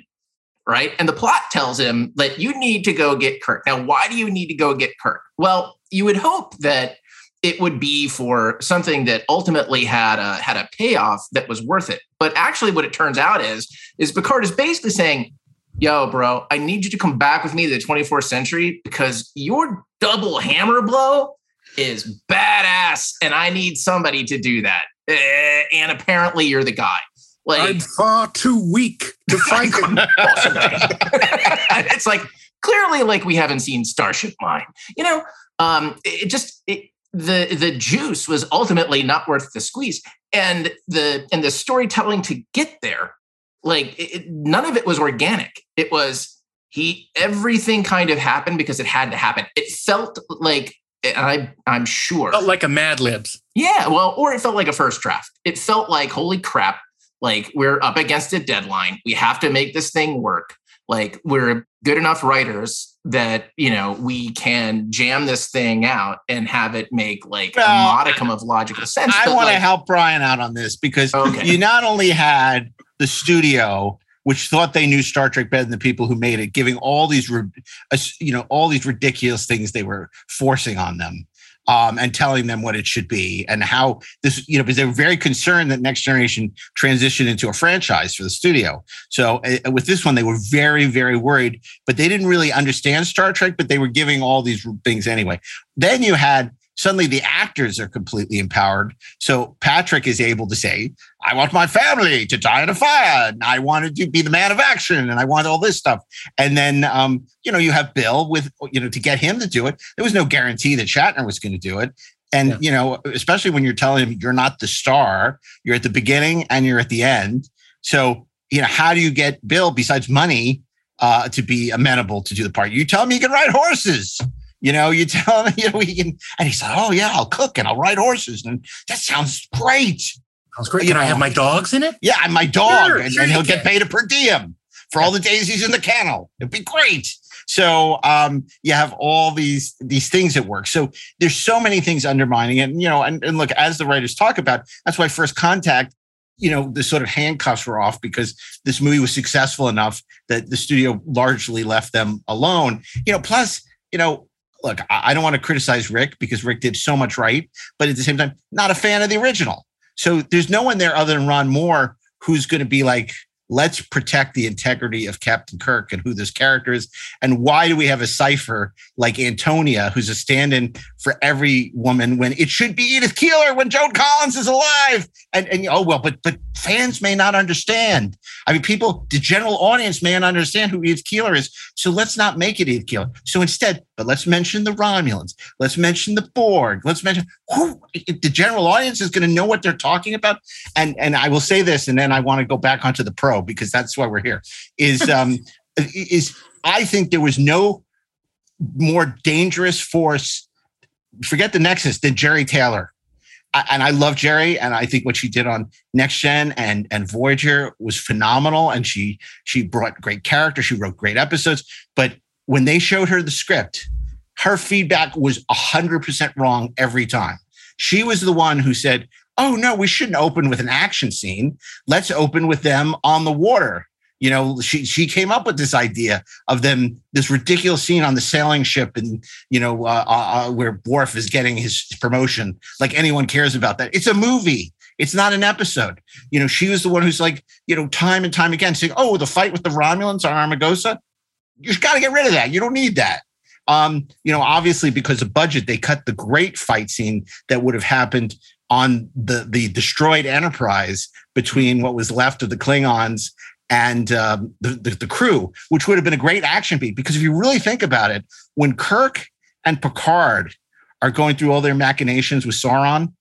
right? And the plot tells him that you need to go get Kirk. Now, why do you need to go get Kirk? Well, you would hope that it would be for something that ultimately had a had a payoff that was worth it. But actually, what it turns out is is Picard is basically saying, "Yo, bro, I need you to come back with me to the 24th century because your double hammer blow is badass, and I need somebody to do that. Eh, and apparently, you're the guy." Like I'm far too weak to [LAUGHS] fight him. it's like clearly like we haven't seen Starship Mine. You know, um, it just it, the the juice was ultimately not worth the squeeze, and the and the storytelling to get there, like it, none of it was organic. It was he everything kind of happened because it had to happen. It felt like. I, I'm sure. Felt like a Mad Libs. Yeah, well, or it felt like a first draft. It felt like, holy crap, like we're up against a deadline. We have to make this thing work. Like we're good enough writers that, you know, we can jam this thing out and have it make like a modicum of logical sense. I want to like, help Brian out on this because Okay. you not only had the studio, which thought they knew Star Trek better than the people who made it, giving all these, uh, you know, all these ridiculous things they were forcing on them. Um, and telling them what it should be and how this, you know, because they were very concerned that Next Generation transitioned into a franchise for the studio. So uh, with this one, they were very, very worried, but they didn't really understand Star Trek, but they were giving all these things anyway. Then you had suddenly the actors are completely empowered. So Patrick is able to say, I want my family to die in a fire. And I wanted to be the man of action and I want all this stuff. And then, um, you know, you have Bill with, you know, to get him to do it. There was no guarantee that Shatner was going to do it. And, yeah. you know, especially when you're telling him you're not the star, you're at the beginning and you're at the end. So, you know, how do you get Bill, besides money, uh, to be amenable to do the part? You tell him he can ride horses. You know, you [LAUGHS] tell him, you know, he can, and he said, "Oh yeah, I'll cook and I'll ride horses," and that sounds great. Sounds great. You can know, I have my dogs in it? Yeah, and my dog, sure, and, sure and he'll get paid a per diem for all the days he's in the kennel. It'd be great. So um, you have all these these things at work. So there's so many things undermining it. And, you know, and, and look, as the writers talk about, that's why First Contact you know the sort of handcuffs were off because this movie was successful enough that the studio largely left them alone you know plus you know look, I don't want to criticize Rick because Rick did so much right, but at the same time, not a fan of the original. So there's no one there other than Ron Moore who's going to be like, let's protect the integrity of Captain Kirk and who this character is. And why do we have a cipher like Antonia, who's a stand in for every woman when it should be Edith Keeler when Joan Collins is alive? And, and oh, well, but, but fans may not understand. I mean, people, the general audience may not understand who Edith Keeler is. So let's not make it Edith Keeler. So instead, but let's mention the Romulans. Let's mention the Borg. Let's mention who the general audience is going to know what they're talking about. And and I will say this, and then I want to go back onto the pro because that's why we're here. Is [LAUGHS] um is I think there was no more dangerous force. Forget the Nexus than Jeri Taylor. I, and I love Jeri, and I think what she did on Next Gen and and Voyager was phenomenal. And she she brought great character. She wrote great episodes. But when they showed her the script, her feedback was 100% wrong every time. She was the one who said, Oh, no, we shouldn't open with an action scene. Let's open with them on the water. You know, she she came up with this idea of them, this ridiculous scene on the sailing ship, and you know, uh, uh, uh where Worf is getting his promotion. Like anyone cares about that. It's a movie. It's not an episode. You know, she was the one who's like, you know, time and time again saying, "Oh, the fight with the Romulans on Armagosa, you've got to get rid of that. You don't need that. Um, you know, obviously because of budget, they cut the great fight scene that would have happened on the the destroyed Enterprise between what was left of the Klingons and um, the, the, the crew, which would have been a great action beat. Because if you really think about it, when Kirk and Picard are going through all their machinations with Soran,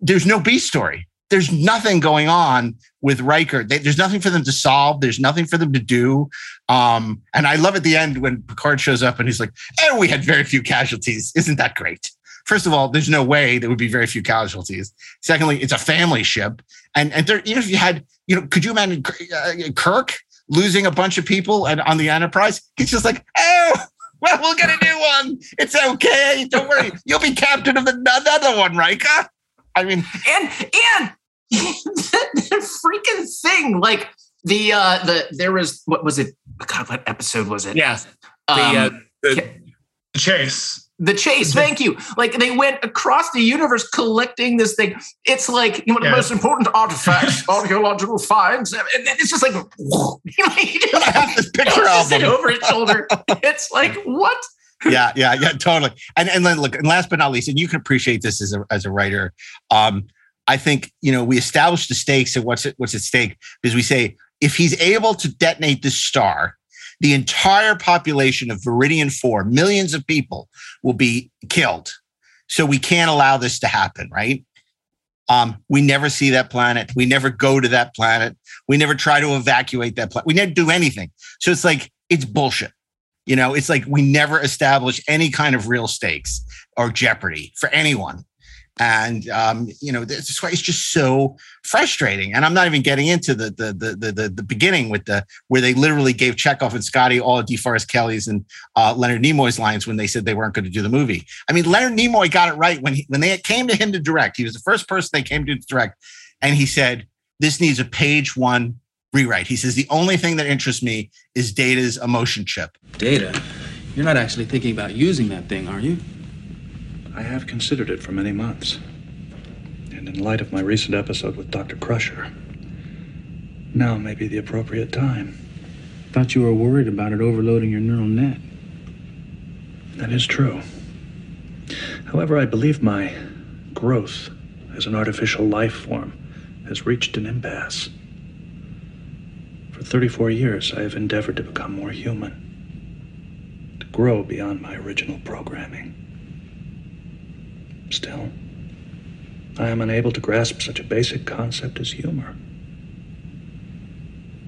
there's no B story there's nothing going on with Riker. They, there's nothing for them to solve. There's nothing for them to do. Um, and I love at the end when Picard shows up and he's like, "And oh, we had very few casualties. Isn't that great?" First of all, there's no way there would be very few casualties. Secondly, it's a family ship, and and there, even if you had, you know, could you imagine uh, Kirk losing a bunch of people and on the Enterprise? He's just like, "Oh." Well, we'll get a new one. It's okay. Don't worry. You'll be captain of the, another one, Riker. I mean, and and [LAUGHS] the, freaking thing. Like the uh the there was what was it? God, what episode was it? Yeah. The, uh, um, the, the chase. The chase, thank you. Like they went across the universe collecting this thing. It's like one of yeah. the most important artifacts, [LAUGHS] archaeological finds. And it's just like, [LAUGHS] I have this picture [LAUGHS] album over his shoulder. It's like what? yeah, yeah, yeah, totally. And and then look, and last but not least, and you can appreciate this as a as a writer. Um, I think you know we establish the stakes and what's at, what's at stake because we say if he's able to detonate this star, the entire population of Veridian Four, millions of people, will be killed. So we can't allow this to happen, right? Um, we never see that planet. We never go to that planet. We never try to evacuate that planet. We never do anything. So it's like it's bullshit. You know, it's like we never establish any kind of real stakes or jeopardy for anyone and um, you know that's why it's just so frustrating. And I'm not even getting into the the the the, the beginning with the where they literally gave Chekhov and Scotty all of DeForest Kelley's and uh, Leonard Nimoy's lines when they said they weren't going to do the movie. I mean, Leonard Nimoy got it right when he when they came to him to direct. He was the first person they came to direct, and he said this needs a page one rewrite. He says the only thing that interests me is Data's emotion chip. Data, you're not actually thinking about using that thing, are you? I have considered it for many months. And in light of my recent episode with Dr. Crusher, now may be the appropriate time. Thought you were worried about it overloading your neural net. That is true. However, I believe my growth as an artificial life form has reached an impasse. For 34 years, I have endeavored to become more human, to grow beyond my original programming. Still, I am unable to grasp such a basic concept as humor.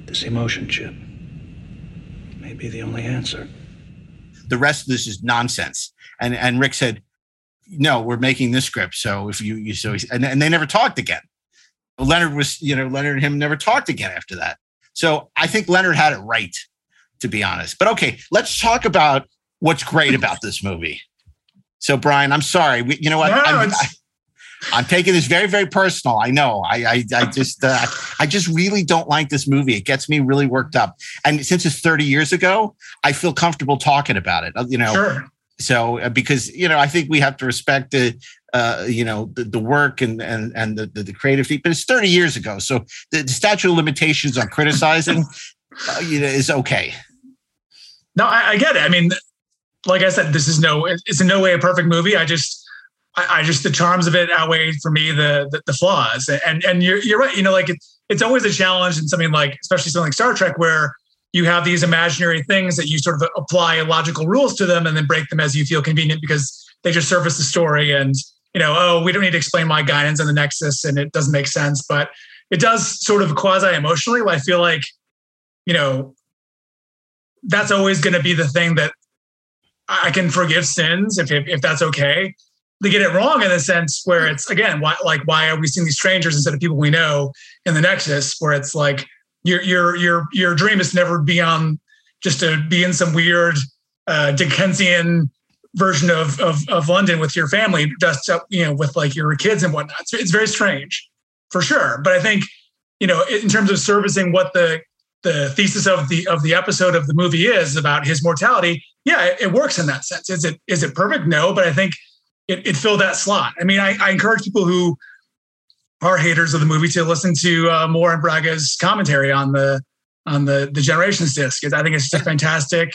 This emotion chip may be the only answer. The rest of this is nonsense. And and Rick said, no, we're making this script. So if you, you so, and, and they never talked again. Leonard was, you know, Leonard and him never talked again after that. So I think Leonard had it right, to be honest. But okay, let's talk about what's great about this movie. So Brian, I'm sorry. We, you know what? No, I'm, I, I'm taking this very, very personal. I know. I, I, I just, uh, I just really don't like this movie. It gets me really worked up. And since it's 30 years ago, I feel comfortable talking about it. Uh, You know, Sure. so uh, because you know i think we have to respect the uh you know the, the work and and and the, the, the creative thing but it's 30 years ago so the, the statute of limitations on criticizing uh, you know is okay No, I, I get it. I mean, like I said, this is no, it's in no way a perfect movie. I just, I, I just the charms of it outweigh for me the the, the flaws. And and you're you're right. You know, like it's it's always a challenge in something like, especially something like Star Trek, where you have these imaginary things that you sort of apply logical rules to them and then break them as you feel convenient because they just surface the story and you know, oh, we don't need to explain my guidance and the Nexus and it doesn't make sense, but it does sort of quasi emotionally. I feel like, you know, that's always going to be the thing that I can forgive sins if, if if that's okay. They get it wrong in the sense where it's again, why like why are we seeing these strangers instead of people we know in the Nexus? Where it's like your your your your dream is never beyond just to be in some weird uh, Dickensian version of, of of London with your family, just up, you know with like your kids and whatnot. It's, it's very strange, for sure. But I think you know in terms of servicing what the the thesis of the of the episode of the movie is about his mortality, yeah, it, it works in that sense. Is it is it perfect? No, but I think it, it filled that slot. I mean, I, I encourage people who are haters of the movie to listen to uh, Moore and Braga's commentary on the on the the Generations disc. I think it's just a fantastic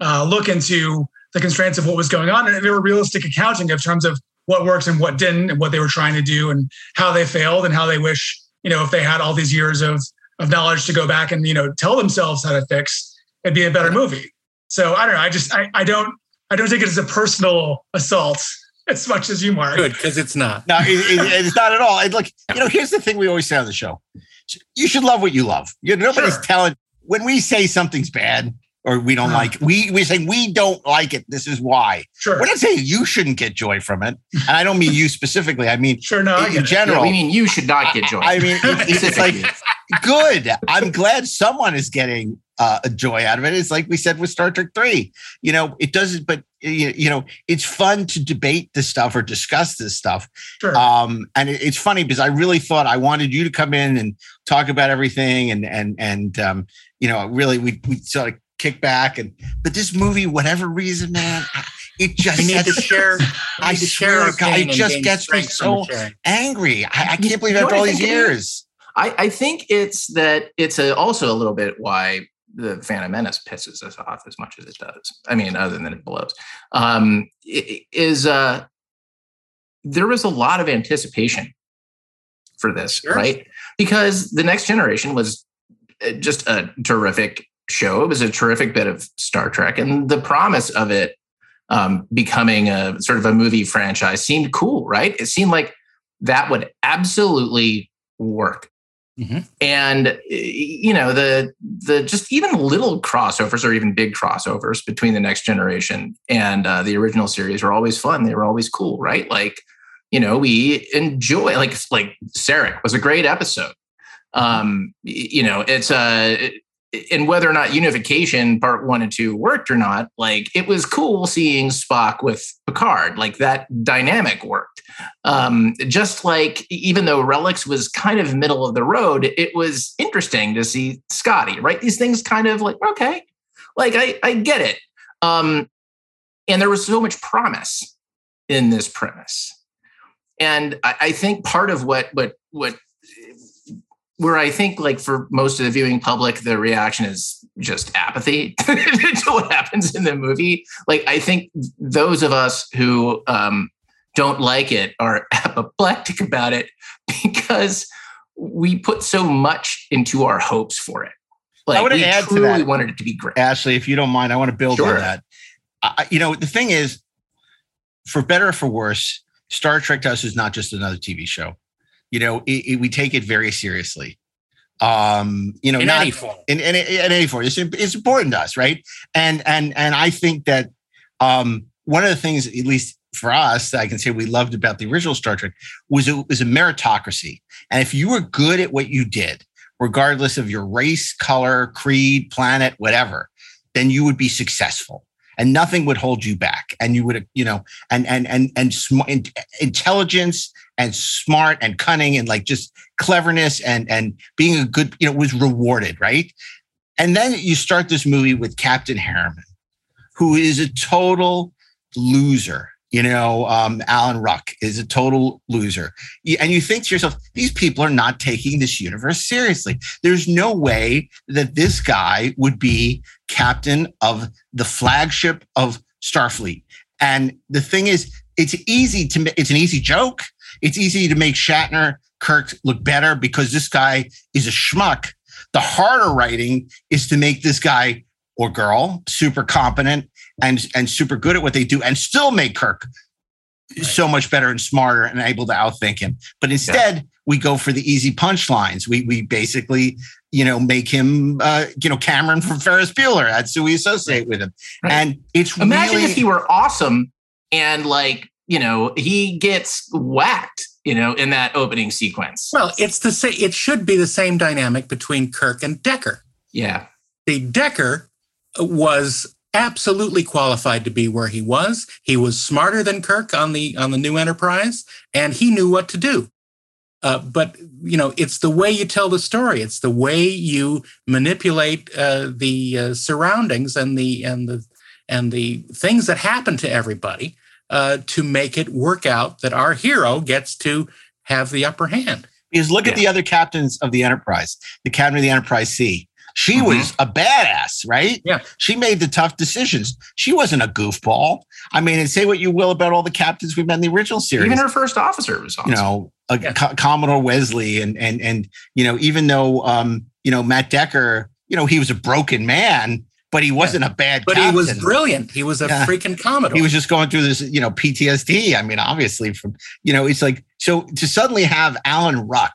uh, look into the constraints of what was going on and a very realistic accounting of terms of what works and what didn't, and what they were trying to do, and how they failed, and how they wish you know if they had all these years of of knowledge to go back and you know tell themselves how to fix, it'd be a better movie. So I don't know. I just I, I don't I don't take it as a personal assault [LAUGHS] as much as you, Mark. Good, because it's not. no it, it- it's not at all and look you know here's the thing we always say on the show you should love what you love you know, nobody's Sure. telling when we say something's bad or we don't Uh-huh. like we we say we don't like it this is why Sure. we're not saying you shouldn't get joy from it and i don't mean you specifically i mean Sure, no, in, get in general Yeah, we mean you should not get joy. I mean, it's, it's [LAUGHS] like good. I'm glad someone is getting uh, a joy out of it. It's like we said with Star Trek Three. You know, it doesn't, but you know, it's fun to debate this stuff or discuss this stuff. Sure. Um, and it, it's funny because I really thought I wanted you to come in and talk about everything, and and and um, you know, really we we sort of kick back and but this movie, whatever reason, man, it just need to share. I to share God, it just gets me so angry. I, I can't believe after all these years. I, I think it's that it's a, also a little bit why the Phantom Menace pisses us off as much as it does. I mean, other than it blows, um, is uh, there was a lot of anticipation for this, right? Because the Next Generation was uh, just a terrific show. It was a terrific bit of Star Trek, and the promise of it um, becoming a sort of a movie franchise seemed cool, right? It seemed like that would absolutely work and uh, you know the the just even little crossovers or even big crossovers between the next generation and uh, the original series were always fun. They were always cool right? Like you know we enjoy like like Sarek was a great episode. Um you know it's uh and whether or not unification part one and two worked or not like it was cool seeing spock with picard like that dynamic worked um, just like even though Relics was kind of middle of the road, it was interesting to see Scotty, right? These things kind of like, okay, like I, I get it. Um, and there was so much promise in this premise. And I, I think part of what what what where I think like for most of the viewing public, the reaction is just apathy [LAUGHS] to what happens in the movie. Like I think those of us who um, don't like it are [LAUGHS] apoplectic about it because we put so much into our hopes for it. Like I want to add to truly that. wanted it to be great. Ashley, if you don't mind, I want to build Sure. on that. I, you know, the thing is, for better or for worse, Star Trek to us is not just another TV show. You know, it, it- we take it very seriously. Um, you know, In not any form. in, in, in any form. It's, it's important to us, right? And and and I think that um, one of the things, at least for us, that I can say we loved about the original Star Trek was it was a meritocracy. And if you were good at what you did, regardless of your race, color, creed, planet, whatever, then you would be successful and nothing would hold you back and you would you know and and and and sm- in- intelligence and smart and cunning and like just cleverness and and being a good you know was rewarded right? And then you start this movie with captain harriman who is a total loser you know um alan ruck is a total loser. And you think to yourself these people are not taking this universe seriously. There's no way that this guy would be captain of the flagship of starfleet. And the thing is it's easy to it's an easy joke it's easy to make shatner kirk look better because this guy is a schmuck the harder writing is to make this guy or girl super competent and and super good at what they do and still make kirk so much better and smarter and able to outthink him. But instead, we go for the easy punchlines. We we basically, you know, make him, uh, you know, Cameron from Ferris Bueller. That's who we associate with him. And it's Imagine really, if he were awesome and like, you know, he gets whacked, you know, in that opening sequence. Well, it's the same. It should be the same dynamic between Kirk and Decker. Yeah. The Decker was absolutely qualified to be where he was. He was smarter than Kirk on the on the new Enterprise, and he knew what to do. Uh, but you know, it's the way you tell the story. It's the way you manipulate uh, the uh, surroundings and the and the and the things that happen to everybody uh, to make it work out that our hero gets to have the upper hand. Because look at the other captains of the Enterprise, the captain of the Enterprise C. She was a badass, right? Yeah. She made the tough decisions. She wasn't a goofball. I mean, and say what you will about all the captains we've met in the original series. Even her first officer was awesome. you know, a Co- Commodore Wesley, and and and you know, even though um, you know Matt Decker, you know, he was a broken man, but he wasn't a bad. But he was brilliant. He was a Yeah. freaking Commodore. He was just going through this, you know, PTSD. I mean, obviously, from you know, it's like so to suddenly have Alan Ruck,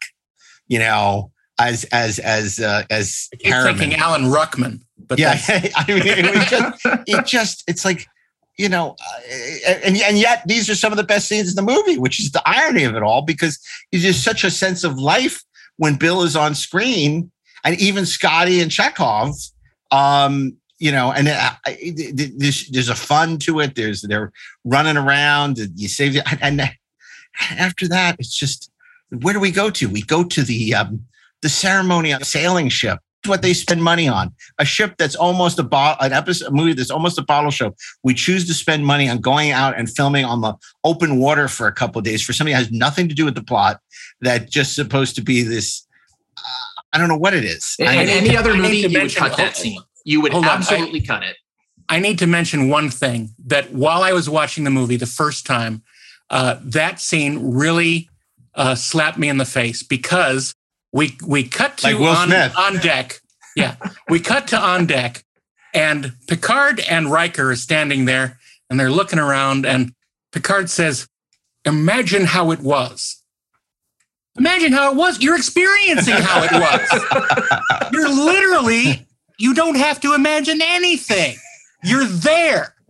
you know, as as as uh, as I keep Harriman. thinking Alan Ruckman, but yeah, [LAUGHS] I mean, it was just, it [LAUGHS] just, it's like, you know, uh, and and yet these are some of the best scenes in the movie, which is the irony of it all, because it's just such a sense of life when Bill is on screen, and even Scotty and Chekov, um, you know, and I- there's there's a fun to it. There's they're running around, you save it, and after that, it's just where do we go to? We go to the um, the ceremony on a sailing ship. What they spend money on a ship that's almost a bottle, an episode, a movie that's almost a bottle show. We choose to spend money on going out and filming on the open water for a couple of days for something that has nothing to do with the plot. That just supposed to be this. Uh, I don't know what it is. In I- any other movie, you would cut that scene. You would Hold on, I- absolutely cut it. I need to mention one thing that while I was watching the movie the first time, uh, that scene really uh, slapped me in the face because we we cut to Like on, on deck. Yeah, we cut to on deck, and Picard and Riker are standing there, and they're looking around, and Picard says, "Imagine how it was." Imagine how it was. You're experiencing how it was. [LAUGHS] You're literally, you don't have to imagine anything. You're there. [LAUGHS]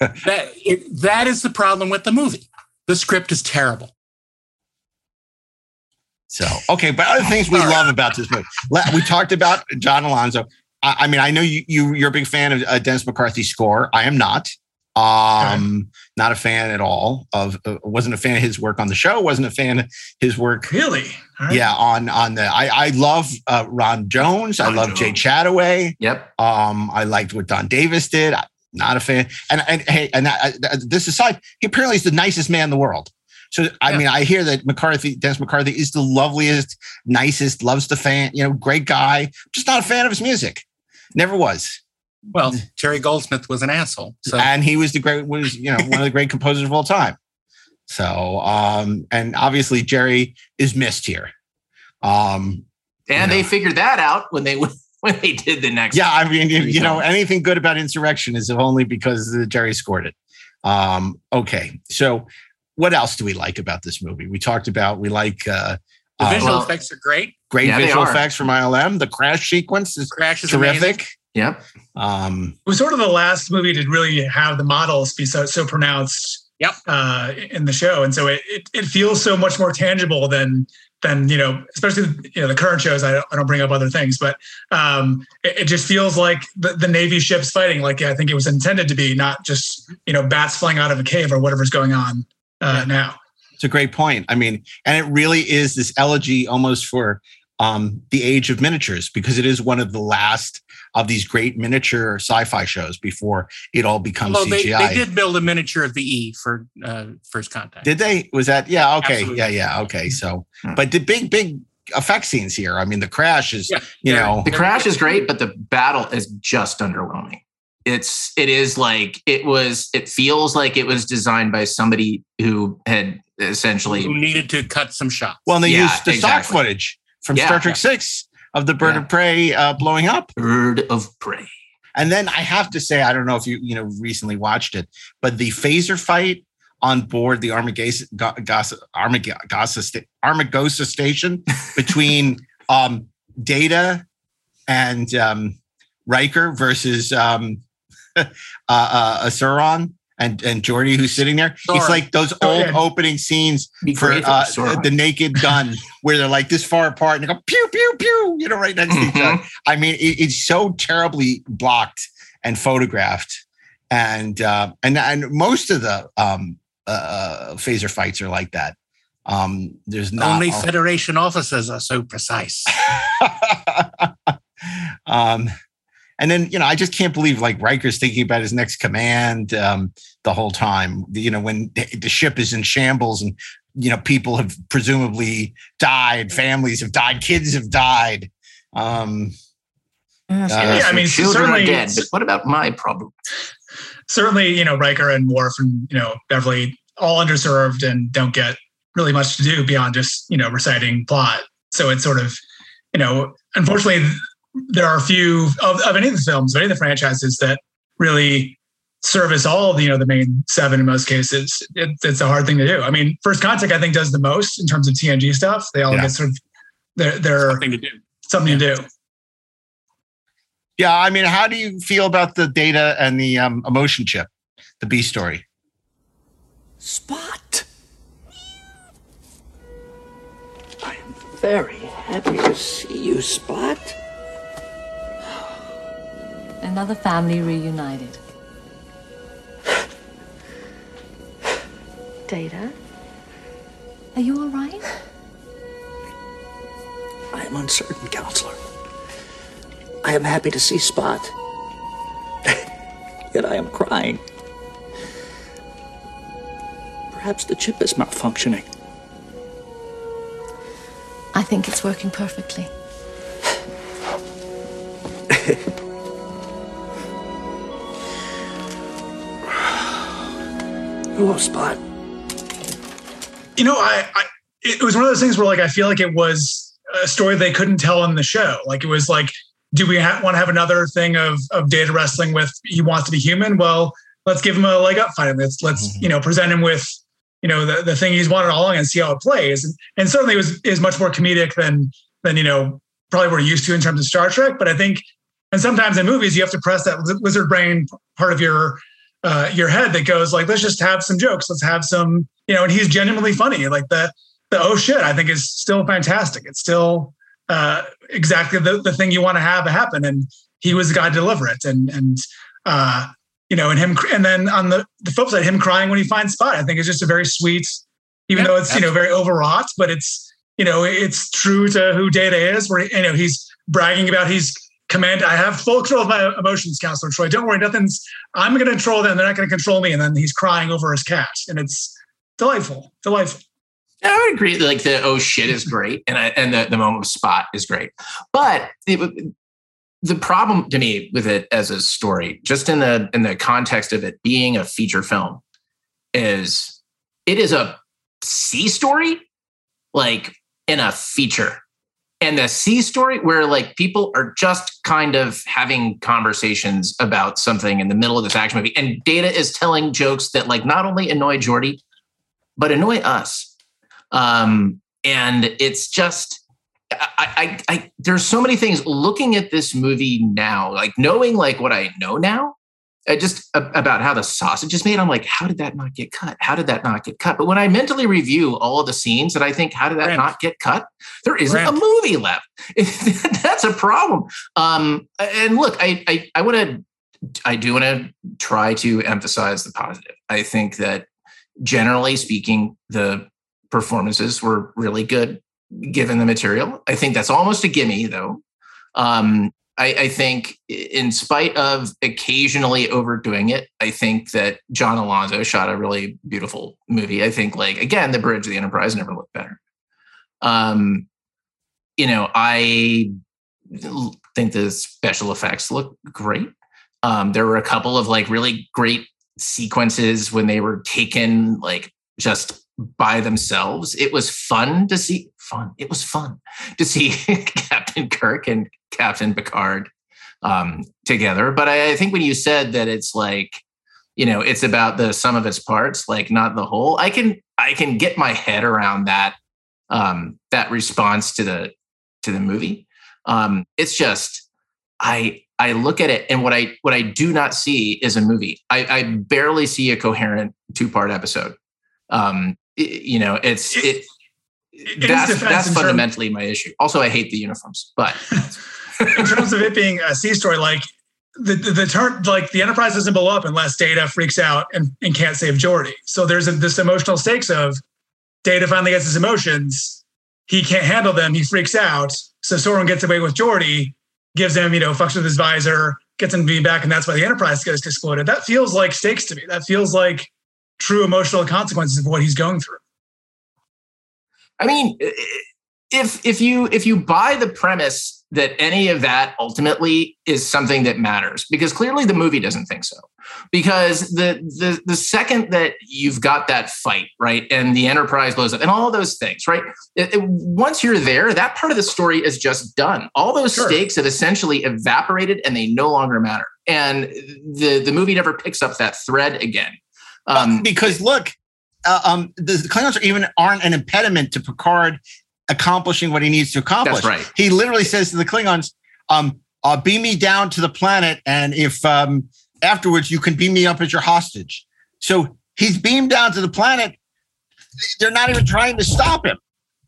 That, it, that is the problem with the movie. The script is terrible. So okay, but other things we love about this movie. We talked about John Alonzo. I, I mean, I know you, you you're a big fan of uh, Dennis McCarthy's score. I am not. Um, not a fan at all of. Uh, wasn't a fan of his work on the show. Wasn't a fan of his work. Really? Right. Yeah, on on the. I I love uh, Ron Jones. I love Jay Chattaway. Yep. Um, I liked what Don Davis did. I, not a fan. And and hey, and I, I- this aside, he apparently is the nicest man in the world. So I mean, I hear that McCarthy, Dennis McCarthy, is the loveliest, nicest, loves the fan, you know, great guy. Just not a fan of his music. Never was. Well, Jerry Goldsmith was an asshole. So and he was the great was you know one of the great composers of all time. So um, and obviously Jerry is missed here. Um, And they figured that out when they [LAUGHS] when they did the next. yeah, I mean, you, you know, anything good about insurrection is only because uh, Jerry scored it. Um, okay, so what else do we like about this movie? We talked about we like uh, the uh, visual effects are great. great Yeah, visual effects from ILM. The crash sequence is Crash is terrific. amazing. Yep. Um, It was sort of the last movie to really have the models be so so pronounced. Yep. Uh, in the show, and so it, it it feels so much more tangible than than you know, especially you know the current shows. I don't, I don't bring up other things, but um, it, it just feels like the, the Navy ships fighting like I think it was intended to be, not just you know bats flying out of a cave or whatever's going on uh, now. It's a great point. I mean, and it really is this elegy almost for um, the age of miniatures because it is one of the last of these great miniature sci-fi shows before it all becomes Although they, CGI. they did build a miniature of the E for uh, First Contact. Did they? Was that? Yeah. Okay. Absolutely. Yeah. Yeah. Okay. So, but the big, big effect scenes here. I mean, the crash is, you know, the crash is great, but the battle is just underwhelming. It's it is like it was. It feels like it was designed by somebody who had essentially Who needed to cut some shots. well, and they Yeah, used the stock footage from Yeah. Star Trek Six of the bird of prey uh, blowing up. Bird of prey. And then I have to say, I don't know if you you know recently watched it, but the phaser fight on board the Armagosa Gosa, Armagosa, Armagosa station [LAUGHS] between um, Data and um, Riker versus um, [LAUGHS] uh, uh, Soran and and Geordi who's sitting there. It's like those old yeah. opening scenes Be for great if it uh, the Naked Gun, [LAUGHS] where they're like this far apart and they go pew pew pew, you know, right next to each Mm-hmm. other. I mean, it, it's so terribly blocked and photographed, and uh, and and most of the um, uh, phaser fights are like that. Um, there's not Only a- Federation officers are so precise. [LAUGHS] um, and then you know, I just can't believe like Riker's thinking about his next command um, the whole time. You know, when the, the ship is in shambles and you know people have presumably died, families have died, kids have died. Um, uh, Yeah, I mean, children are certainly- dead. But what about my problem? certainly, you know, Riker and Worf and, you know, Beverly all underserved and don't get really much to do beyond just, you know, reciting plot. So it's sort of, you know, unfortunately, there are a few of, of any of the films, of any of the franchises that really service all of, you know, the main seven in most cases. It, it's a hard thing to do. I mean, First Contact, I think, does the most in terms of TNG stuff. They all Yeah. get sort of, they're, they're Something to do. something to do. yeah, I mean, how do you feel about the data and the um, emotion chip, the B story? Spot. I am very happy to see you, Spot. Another family reunited. Data? Are you all right? I am uncertain, Counselor. I am happy to see Spot. [LAUGHS] Yet I am crying. Perhaps the chip is malfunctioning. I think it's working perfectly. Hello, Spot. you know, I, I it was one of those things where like I feel like it was a story they couldn't tell in the show. Like it was like, do we ha- want to have another thing of of data wrestling with he wants to be human? Well, let's give him a leg up finally. Let's let's mm-hmm. you know present him with you know the, the thing he's wanted all along and see how it plays. And, and certainly it was is much more comedic than than you know probably we're used to in terms of Star Trek. But I think and sometimes in movies you have to press that liz- lizard brain part of your uh, your head that goes like, let's just have some jokes. Let's have some, you know, and he's genuinely funny. Like the, the, oh shit, I think is still fantastic. It's still uh, exactly the, the thing you want to have happen. And he was the guy to deliver it. And, and, uh, you know, and him, and then on the, the flip side, him crying when he finds Spot, I think is just a very sweet, even though it's, you know, very overwrought, but it's, you know, it's true to who Data is where, you know, he's bragging about he's command. I have full control of my emotions, Counselor Troi. Don't worry, nothing's. I'm going to control them. They're not going to control me. And then he's crying over his cat, and it's delightful, delightful. I would agree. Like the oh shit is great, and I, and the, the moment of spot is great. But the problem to me with it as a story, just in the in the context of it being a feature film, is it is a C story, like in a feature. And the C story where like people are just kind of having conversations about something in the middle of this action movie. And Data is telling jokes that like not only annoy Geordi, but annoy us. Um, and it's just I, I, I, there's so many things looking at this movie now, like knowing like what I know now, just about how the sausage is made. I'm like, how did that not get cut? How did that not get cut? But when I mentally review all of the scenes that I think, how did that not get cut? There isn't a movie left. [LAUGHS] That's a problem. Um, and look, I, I, I want to, I do want to try to emphasize the positive. I think that generally speaking, the performances were really good given the material. I think that's almost a gimme, though. Um, I, I, think, in spite of occasionally overdoing it, I think that John Alonzo shot a really beautiful movie. I think, like again, the Bridge of the Enterprise never looked better. Um, you know, I think the special effects look great. Um, there were a couple of like really great sequences when they were taken like just by themselves. It was fun to see. Fun. It was fun to see [LAUGHS] Captain Kirk and Captain Picard um, together. But I, I think when you said that it's like, you know, it's about the sum of its parts, like not the whole. I can I can get my head around that um, that response to the to the movie. Um, it's just I I look at it and what I what I do not see is a movie. I, I barely see a coherent two part episode. Um, you know, it's it. That's that's fundamentally term, my issue. Also, I hate the uniforms, but [LAUGHS] in terms of it being a C story, like the the, the turn, like the Enterprise doesn't blow up unless Data freaks out and, and can't save Geordi. So there's a, this emotional stakes of Data finally gets his emotions, he can't handle them, he freaks out. So Soran gets away with Geordi, gives him you know fucks with his visor, gets him to be back, and that's why the Enterprise gets exploded. That feels like stakes to me. That feels like true emotional consequences of what he's going through. I mean, if if you if you buy the premise that any of that ultimately is something that matters, because clearly the movie doesn't think so. Because the the the second that you've got that fight, right, and the Enterprise blows up, and all those things, right, it, it, once you're there, that part of the story is just done. All those sure. stakes have essentially evaporated, and they no longer matter. And the the movie never picks up that thread again. Um, because look, uh, um, the, the Klingons are even aren't an impediment to Picard accomplishing what he needs to accomplish. That's right. He literally says to the Klingons, um, uh, "Beam me down to the planet, and if um, afterwards you can beam me up as your hostage." So he's beamed down to the planet. They're not even trying to stop him.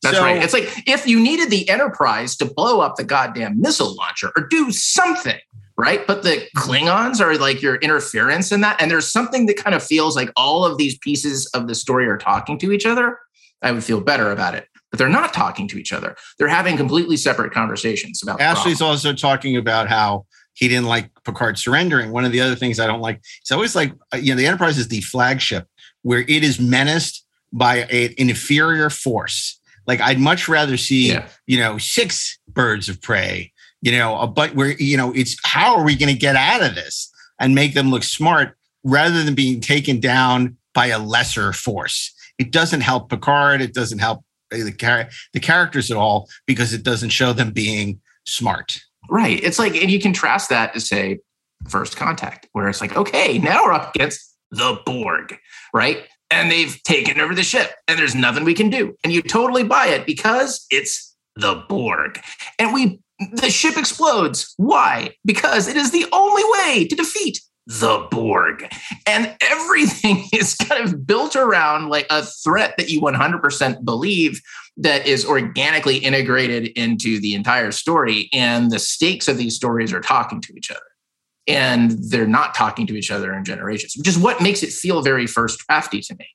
That's so, right. It's like if you needed the Enterprise to blow up the goddamn missile launcher or do something, right? But the Klingons are like your interference in that. And there's something that kind of feels like all of these pieces of the story are talking to each other. I would feel better about it. But they're not talking to each other. They're having completely separate conversations about Ashley's also talking about how he didn't like Picard surrendering. One of the other things I don't like, it's always like, uh, you know, the Enterprise is the flagship where it is menaced by a, an inferior force. Like I'd much rather see, yeah. you know, six birds of prey you know, uh, but we're, you know, it's how are we going to get out of this and make them look smart rather than being taken down by a lesser force? It doesn't help Picard. It doesn't help uh, the, char- the characters at all because it doesn't show them being smart. Right. It's like, and you contrast that to say first contact, where it's like, okay, now we're up against the Borg, right? And they've taken over the ship and there's nothing we can do. And you totally buy it because it's the Borg. And we the ship explodes. Why? Because it is the only way to defeat the Borg. And everything [LAUGHS] is kind of built around like a threat that you 100% believe that is organically integrated into the entire story. And the stakes of these stories are talking to each other. And they're not talking to each other in generations, which is what makes it feel very first drafty to me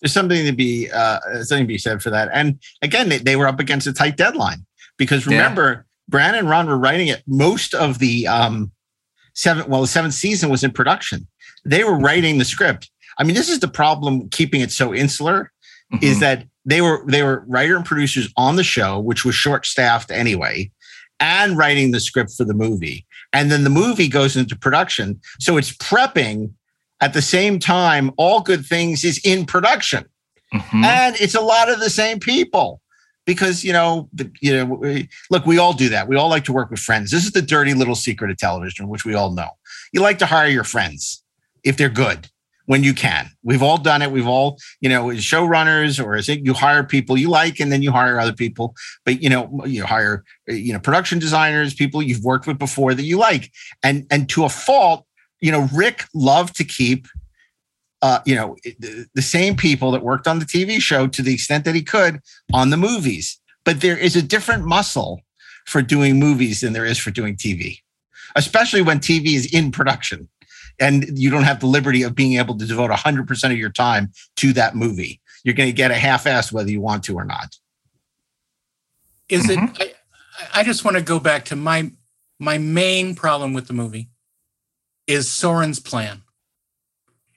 there's something to be uh, something to be said for that. And again, they, they were up against a tight deadline because remember Brannon and Ron were writing it. Most of the um, seven, well, the seventh season was in production. They were writing the script. I mean, this is the problem keeping it so insular is Mhm. that they were they were writer and producers on the show, which was short staffed anyway, and writing the script for the movie. And then the movie goes into production. So it's prepping at the same time. All good things is in production. Mhm. And it's a lot of the same people because, you know, the, you know, we, look, we all do that. We all like to work with friends. This is the dirty little secret of television, which we all know. You like to hire your friends if they're good when you can. We've all done it. We've all, you know, as showrunners or as it, you hire people you like and then you hire other people. But you know, you hire you know production designers, people you've worked with before that you like, and and to a fault, you know, Rick loved to keep. Uh, you know, the, the same people that worked on the TV show to the extent that he could on the movies. But there is a different muscle for doing movies than there is for doing TV, especially when TV is in production and you don't have the liberty of being able to devote 100% of your time to that movie. You're going to get a half ass whether you want to or not. Is Mm-hmm. it? I, I just want to go back to my my main problem with the movie is Soran's plan.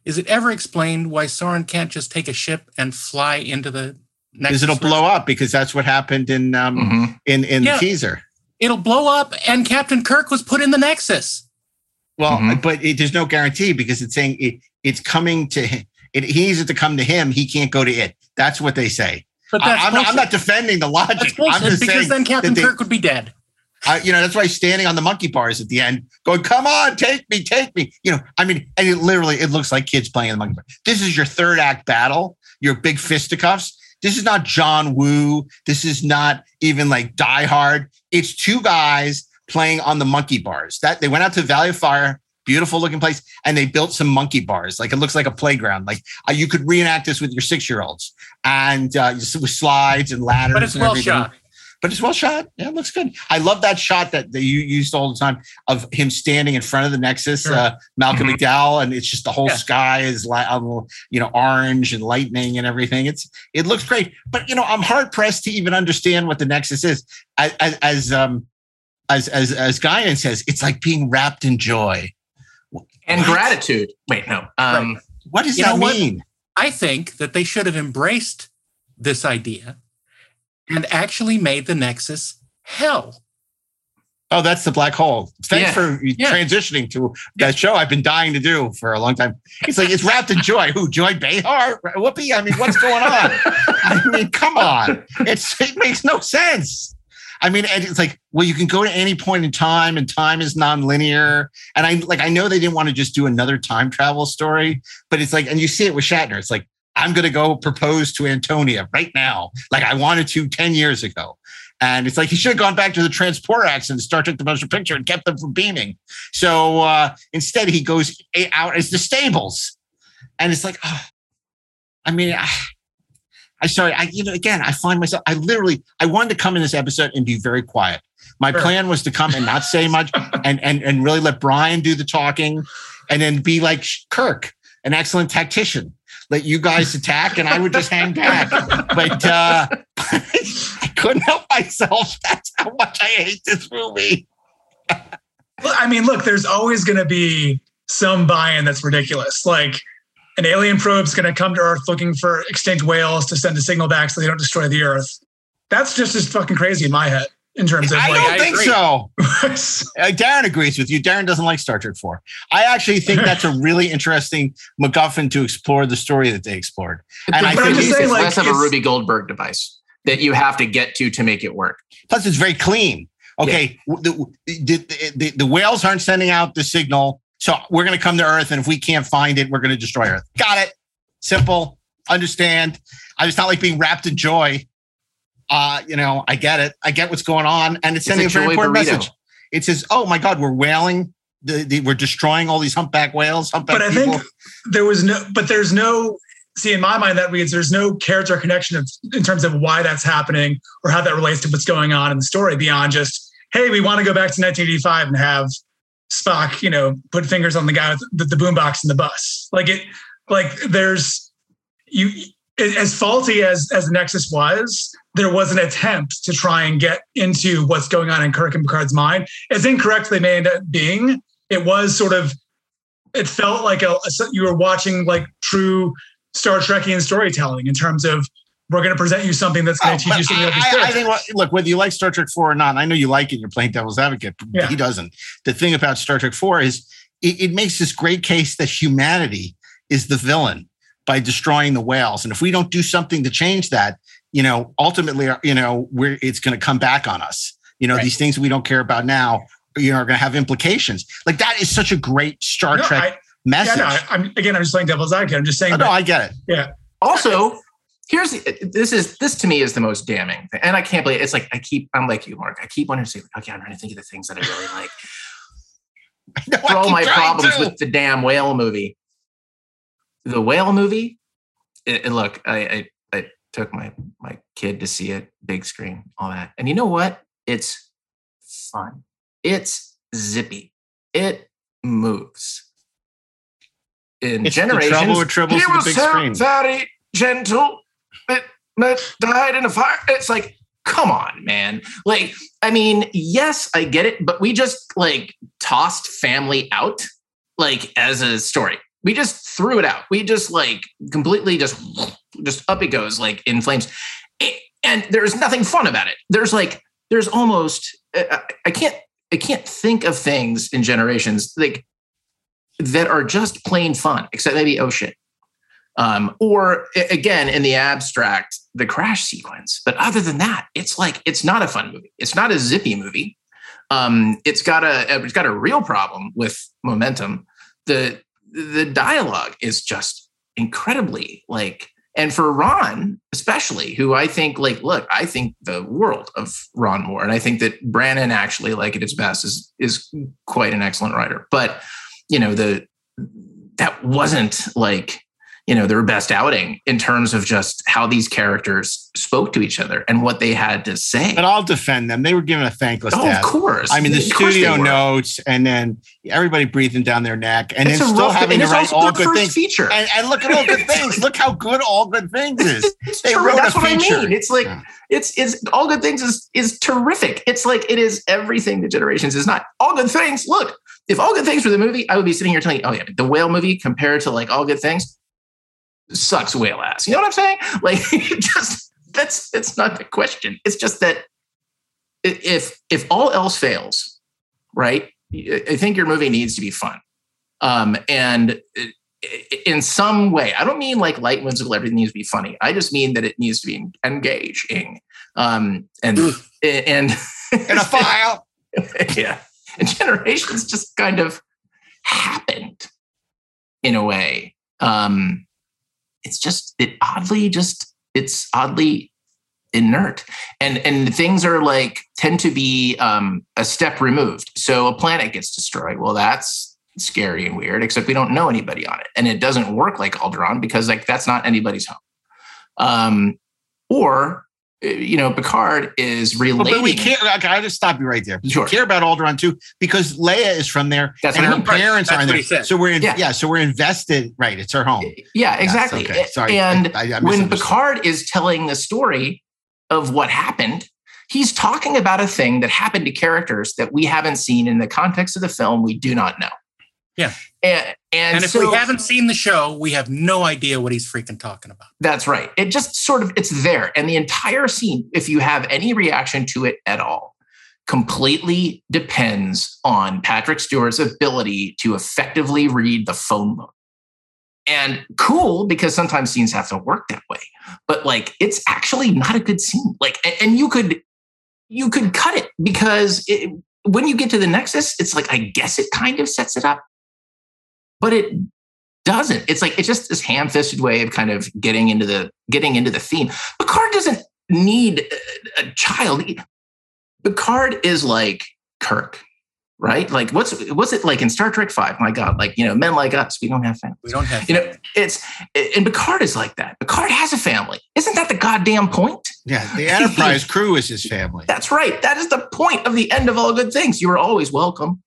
Is it ever explained why Soran can't just take a ship and fly into the next? Because it'll blow up because that's what happened in um, in in Yeah. the teaser. It'll blow up, and Captain Kirk was put in the Nexus. Well, but it, there's no guarantee because it's saying it, it's coming to him. It, he needs it to come to him. He can't go to it. That's what they say. But I- that's I'm, not, I'm not defending the logic. That's I'm just because saying then Captain that they- Kirk would be dead. I, you know, that's why he's standing on the monkey bars at the end, going, "Come on, take me, take me." You know, I mean, and it literally, it looks like kids playing in the monkey bar. This is your third act battle. Your big fisticuffs. This is not John Woo. This is not even like Die Hard. It's two guys playing on the monkey bars. That they went out to Valley of Fire, beautiful looking place, and they built some monkey bars. Like it looks like a playground. Like uh, you could reenact this with your six year olds and uh, with slides and ladders. But it's and well everything shot. But it's well shot. Yeah, it looks good. I love that shot that, that you used all the time of him standing in front of the Nexus, uh, Malcolm McDowell, and it's just the whole Yeah. sky is like you know orange and lightning and everything. It's it looks great, but you know I'm hard pressed to even understand what the Nexus is. As as, as um as as as Guinan says, it's like being wrapped in joy. and What? gratitude. Wait, no. Um, What does that know what? mean? I think that they should have embraced this idea and actually made the Nexus hell. Oh, that's the black hole. Thanks Yeah. for Yeah. transitioning to that show I've been dying to do for a long time. It's like it's wrapped in joy. Who? Joy Behar? Whoopi? I mean, what's going on? [LAUGHS] I mean, come on. It's it makes no sense. I mean, and it's like, well, you can go to any point in time, and time is non-linear. And I like, I know they didn't want to just do another time travel story, but it's like, and you see it with Shatner. It's like, I'm going to go propose to Antonia right now, like I wanted to 10 years ago. And it's like he should have gone back to the transport accident, Star Trek: The Motion Picture, and kept them from beaming. So uh, instead, he goes out as the stables, and it's like, ah, I mean, I, I sorry, I you know, again, I find myself, I literally, I wanted to come in this episode and be very quiet. My plan was to come and not say much, [LAUGHS] and and and really let Brian do the talking, and then be like Kirk, an excellent tactician. Let you guys attack, and I would just hang back. But uh, [LAUGHS] I couldn't help myself. That's how much I hate this movie. Well, I mean, look, there's always going to be some buy-in that's ridiculous. Like an alien probe's going to come to Earth looking for extinct whales to send a signal back so they don't destroy the Earth. That's just as fucking crazy in my head in terms of I like. don't think so. [LAUGHS] Uh, Darren agrees with you. Darren doesn't like Star Trek 4. I actually think [LAUGHS] that's a really interesting MacGuffin to explore the story that they explored. And I but think it's it's- less of a Rube Goldberg device that you have to get to to make it work. Plus, it's very clean. Okay, w- the, the, the, the whales aren't sending out the signal, so we're going to come to Earth, and if we can't find it, we're going to destroy Earth. Got it. Simple. Understand. I just not like being wrapped in joy. Uh, you know, I get it. I get what's going on, and it's It's sending a a very important burrito. message. It says, "Oh my God, we're whaling. The, the, we're destroying all these humpback whales. Humpback but I people." think there was no, but there's no, see, in my mind, that means there's no character connection of, in terms of why that's happening or how that relates to what's going on in the story beyond just, hey, we want to go back to 1985 and have Spock, you know, put fingers on the guy with the, the boombox in the bus. Like it, like there's, you, as faulty as as the Nexus was, there was an attempt to try and get into what's going on in Kirk and Picard's mind. As incorrect they may end up being, it was sort of, it felt like a, a you were watching like true Star Trekian storytelling in terms of we're going to present you something that's going to oh, teach you something about this I, I think, what- look, whether you like Star Trek 4 or not, I know you like it, you're playing devil's advocate. but Yeah. He doesn't. The thing about Star Trek 4 is it, it makes this great case that humanity is the villain by destroying the whales. And if we don't do something to change that, you know, ultimately, uh, you know, we're, it's going to come back on us. You know, these things we don't care about now, you know, are going to have implications. Like that is such a great Star No, Trek I- message. Yeah, no, I, am again, I'm just playing devil's advocate. I'm just saying. Oh, no, I get it. Yeah. Also, here's the, this is this to me is the most damning thing, and I can't believe it's like I keep I'm like you, Mark. I keep wanting to say, okay, I'm trying to think of the things that I really like. [LAUGHS] For all keep my problems to. with the damn whale movie, the whale movie. It, it- look, I, I I took my my kid to see it, big screen, all that, and you know what? It's fun. It's zippy. It moves. In It's the trouble with tribbles he was big screen. very gentle. It, it died in a fire. It's like, come on, man. Like, I mean, yes, I get it, but we just like tossed family out, like as a story. We just threw it out. We just like completely just just up it goes, like in flames. And there's nothing fun about it. There's like, there's almost I, I- I can't I can't think of things in generations like that are just plain fun, except maybe oh shit. Um, or again, in the abstract, the crash sequence. But other than that, it's like it's not a fun movie. It's not a zippy movie. Um, it's got a it's got a real problem with momentum. The the dialogue is just incredibly like and for Ron especially who I think like look I think the world of Ron Moore and I think that Brannon actually like at its best is is quite an excellent writer. But you know the that wasn't like you know their best outing in terms of just how these characters spoke to each other and what they had to say But I'll defend them. They were given a thankless Oh, of course. I mean, the Of studio notes, and then everybody breathing down their neck, and It's then still rough- having to it's write all good things. feature. And, and look at all good things. Look how good all good things [LAUGHS] is. They True, wrote that's a what I mean. It's like it's it's all good things is is terrific. It's like it is everything the generations is not. All good things. Look, if all good things were the movie, I would be sitting here telling you, oh yeah, the whale movie compared to like all good things sucks whale ass. You know what I'm saying? [LAUGHS] Like just that's that's not the question. It's just that if if all else fails, right? I think your movie needs to be fun. Um, and in some way, I don't mean like light whimsical, everything needs to be funny. I just mean that it needs to be engaging. Um, and and [LAUGHS] in a file. [LAUGHS] yeah. And generations just kind of happened in a way. Um, it's just it oddly just it's oddly inert. And and things are like tend to be um a step removed. So a planet gets destroyed. Well that's scary and weird except we don't know anybody on it. And it doesn't work like Alderaan because like that's not anybody's home. Um or you know Picard is relating but we care. Okay, I'll just stop you right there. Sure. We care about Alderaan too because Leia is from there, That's and her. Right. parents That's are in there. said. So we're in, Yeah. yeah. So we're invested. Right, it's her home. Yeah, Yes, exactly. okay. Sorry, And I- I when. Picard is telling the story of what happened, he's talking about a thing that happened to characters that we haven't seen in the context of the film. We do not know. Yeah. And, and, And if so, we haven't seen the show, we have no idea what he's freaking talking about. That's right. It just sort of it's there. And the entire scene, if you have any reaction to it at all, completely depends on Patrick Stewart's ability to effectively read the phone book. And cool because sometimes scenes have to work that way. But like it's actually not a good scene. Like and you could you could cut it because it, when you get to the nexus, it's like I guess it kind of sets it up. But it doesn't. It's like it's just this ham-fisted way of kind of getting into the getting into the theme. Picard doesn't need a, a child. Picard is like Kirk, right? Like what's what's it like in Star Trek Five? My God, like you know, men like us, we don't have families. We don't have You know, it's and Picard is like that. Picard has a family. Isn't that the goddamn point? Yeah, the [LAUGHS] Enterprise crew is his family. That's right. That is the point of the end of all good things. You are always welcome.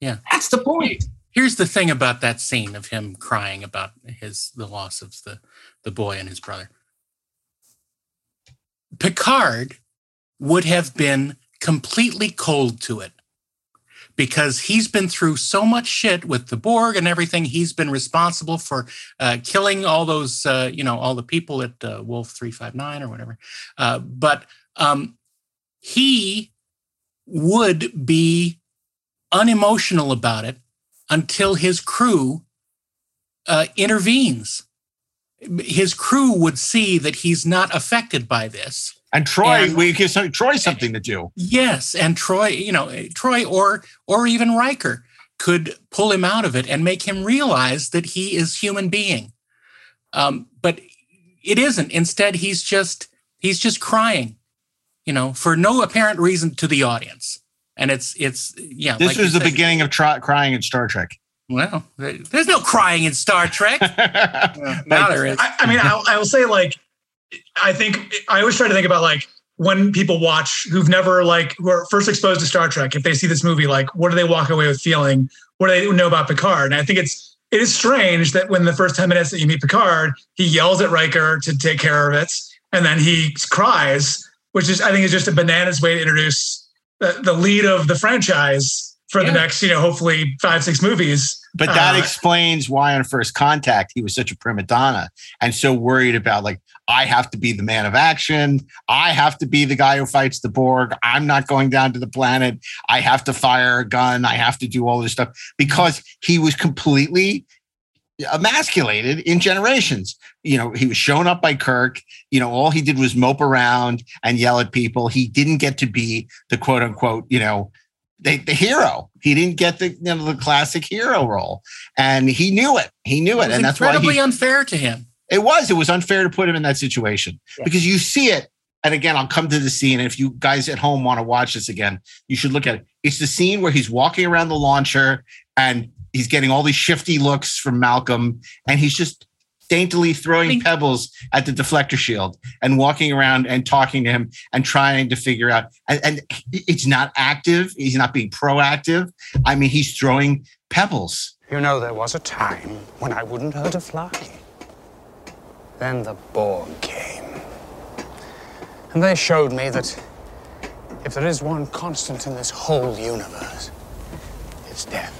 Yeah. That's the point. Here's the thing about that scene of him crying about his the loss of the the boy and his brother. Picard would have been completely cold to it because he's been through so much shit with the Borg and everything. He's been responsible for uh, killing all those, uh, you know, all the people at uh, Wolf 359 or whatever. Uh, but um, he would be unemotional about it until his crew uh, intervenes. His crew would see that he's not affected by this. And Troi, And- we give some, Troi something to do. Yes, and Troi, you know, Troi or or even Riker could pull him out of it and make him realize that he is human being. Um, but it isn't. Instead, he's just he's just crying, you know, for no apparent reason to the audience. And it's it's yeah. This like was the said, beginning of try, crying in Star Trek. Well, there's no crying in Star Trek. [LAUGHS] now there is. I, I mean, I, I will say like, I think I always try to think about like when people watch who've never like who are first exposed to Star Trek. If they see this movie, like, what do they walk away with feeling? What do they know about Picard? And I think it's it is strange that when the first ten minutes that you meet Picard, he yells at Riker to take care of it, and then he cries, which is I think is just a bananas way to introduce the, the lead of the franchise for the next, you know, hopefully five six movies. But that Uh, explains why on first contact he was such a prima donna and so worried about like I have to be the man of action. I have to be the guy who fights the Borg. I'm not going down to the planet. I have to fire a gun. I have to do all this stuff because he was completely emasculated in generations. You know, he was shown up by Kirk. You know, all he did was mope around and yell at people. He didn't get to be the quote unquote, you know, the, the hero. He didn't get the you know, the classic hero role, and he knew it. He knew it, It and that's why incredibly he, unfair to him. it was. It was unfair to put him in that situation because you see it. And again, I'll come to the scene. If you guys at home want to watch this again, you should look at it. It's the scene where he's walking around the launcher and he's getting all these shifty looks from Malcolm, and he's just daintily throwing pebbles at the deflector shield and walking around and talking to him and trying to figure out. And, and it's not active. He's not being proactive. I mean, he's throwing pebbles. You know, there was a time when I wouldn't hurt a fly. Then the Borg came. And they showed me that if there is one constant in this whole universe, it's death.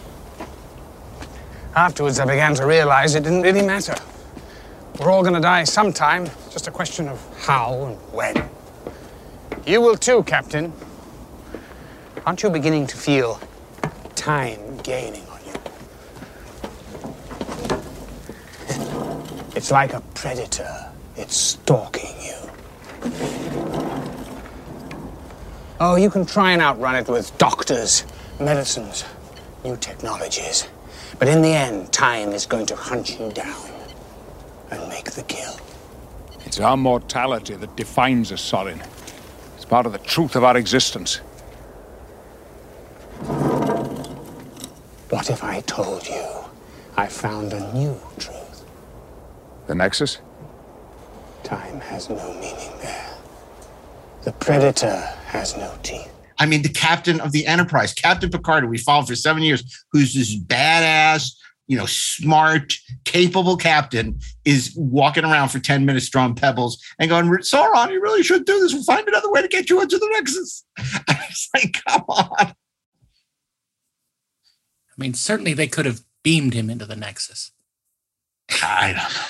Afterwards, I began to realize it didn't really matter. We're all gonna die sometime, just a question of how and when. You will too, Captain. Aren't you beginning to feel time gaining on you? It's like a predator. It's stalking you. Oh, you can try and outrun it with doctors, medicines, new technologies. But in the end, time is going to hunt you down and make the kill. It's our mortality that defines us, Soran. It's part of the truth of our existence. What if I told you I found a new truth? The Nexus? Time has no meaning there. The predator has no teeth. I mean, the captain of the Enterprise, Captain Picard, who we followed for seven years, who's this badass, you know, smart, capable captain, is walking around for 10 minutes throwing pebbles and going, Soran, you really should do this. We'll find another way to get you into the Nexus. [LAUGHS] It's like, come on. I mean, certainly they could have beamed him into the Nexus. I don't know.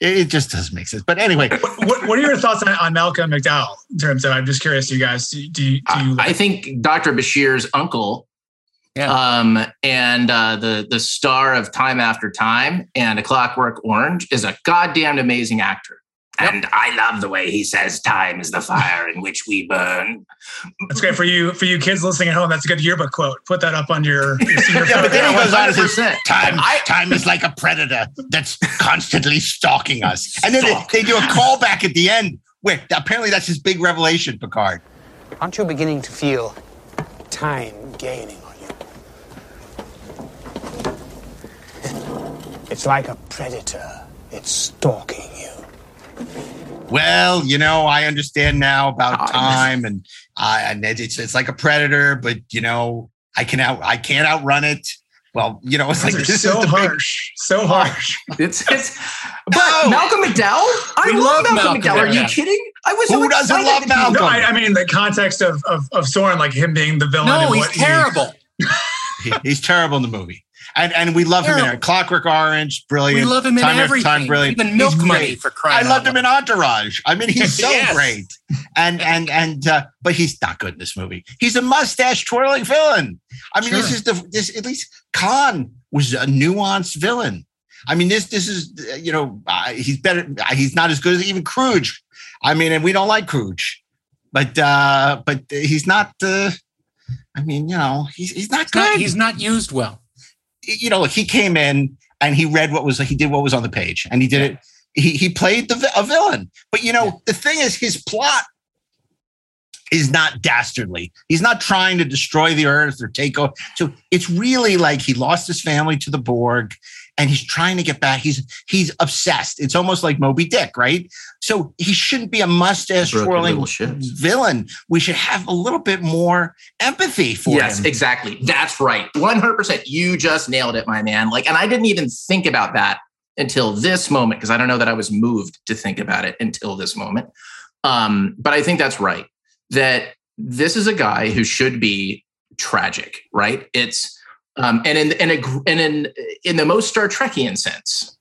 It, it just doesn't make sense. But anyway, what, what are your thoughts on, on Malcolm McDowell in terms of? I'm just curious, you guys. Do, do, you- do you? I think Dr. Bashir's uncle, um, and uh, the the star of Time After Time and A Clockwork Orange is a goddamn amazing actor. And I love the way he says, "Time is the fire in which we burn." That's great for you. For you kids listening at home, that's a good yearbook quote. Put that up on your, your [LAUGHS] senior yeah, but then he goes on and says, 100%. time, time is like a predator that's constantly stalking us. And then they, they do a callback at the end where apparently that's his big revelation, Picard. Aren't you beginning to feel time gaining on you? It's like a predator. It's stalking you. Well, you know, I understand now about time, and uh, and it's it's like a predator, but you know, I can out I can't outrun it. Well, you know, it's like Those are this so is the big- harsh, so harsh. [LAUGHS] It's it's. But Malcolm McDowell, I We love, love Malcolm, Malcolm McDowell. Are you kidding? I was Who doesn't love Malcolm? No, I, I mean, the context of, of of Soran, like him being the villain. No, and he's what he- terrible. He- he's terrible in the movie. And and we love him in. Clockwork Orange, brilliant. We love him in time everything, time, brilliant. even Milk He's Money great. for crying I loved him in Entourage. I mean, he's so Yes. great. And and and uh, but he's not good in this movie. He's a mustache twirling villain. I mean, this is the this at least Khan was a nuanced villain. I mean, this this is you know uh, he's better. He's not as good as even Kruge. I mean, and we don't like Kruge, but uh, but he's not. Uh, I mean, you know, he's he's not He's not, good he's not used well. You know, he came in and he read what was he did what was on the page, and he did it. He he played the a villain, but you know the thing is, his plot is not dastardly. He's not trying to destroy the earth or take over. So it's really like he lost his family to the Borg, and he's trying to get back. He's he's obsessed. It's almost like Moby Dick, right? So he shouldn't be a mustache twirling villain. We should have a little bit more empathy for yes, him. Yes, exactly. That's right. 100%. You just nailed it, my man. Like, and I didn't even think about that until this moment because I don't know that I was moved to think about it until this moment. Um, but I think that's right. That this is a guy who should be tragic, right? It's um, and in in a and in in the most Star Trekian sense,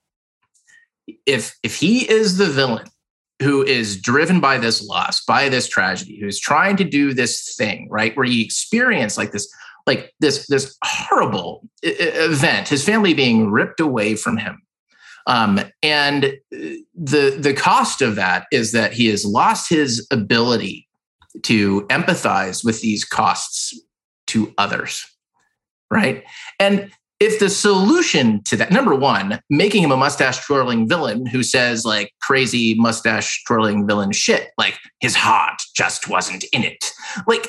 if if he is the villain who is driven by this loss, by this tragedy, who's trying to do this thing, right? Where he experienced like this, like this, this horrible event, his family being ripped away from him. Um, and the the cost of that is that he has lost his ability to empathize with these costs to others, right? And if the solution to that, number one, making him a mustache twirling villain who says like crazy mustache twirling villain shit, like his heart just wasn't in it, like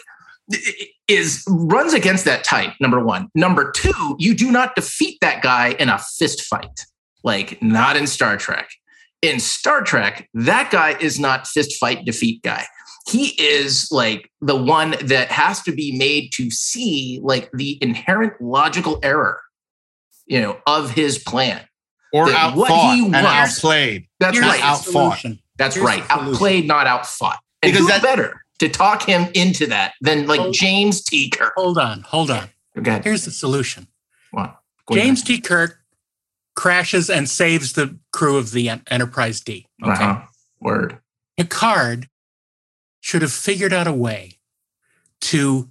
is runs against that type. Number one. Number two, you do not defeat that guy in a fist fight, like not in Star Trek. In Star Trek, that guy is not fist fight defeat guy he is like the one that has to be made to see like the inherent logical error you know of his plan or That outthought and outplayed. that's Here's right outfought. that's Here's right outplayed not outfought and Because who that- better to talk him into that than like james t kirk Hold on, hold on. Okay. Here's the solution. What? Go James T. Kirk crashes and saves the crew of the Enterprise D. Okay. Uh-huh. Word. Picard should have figured out a way to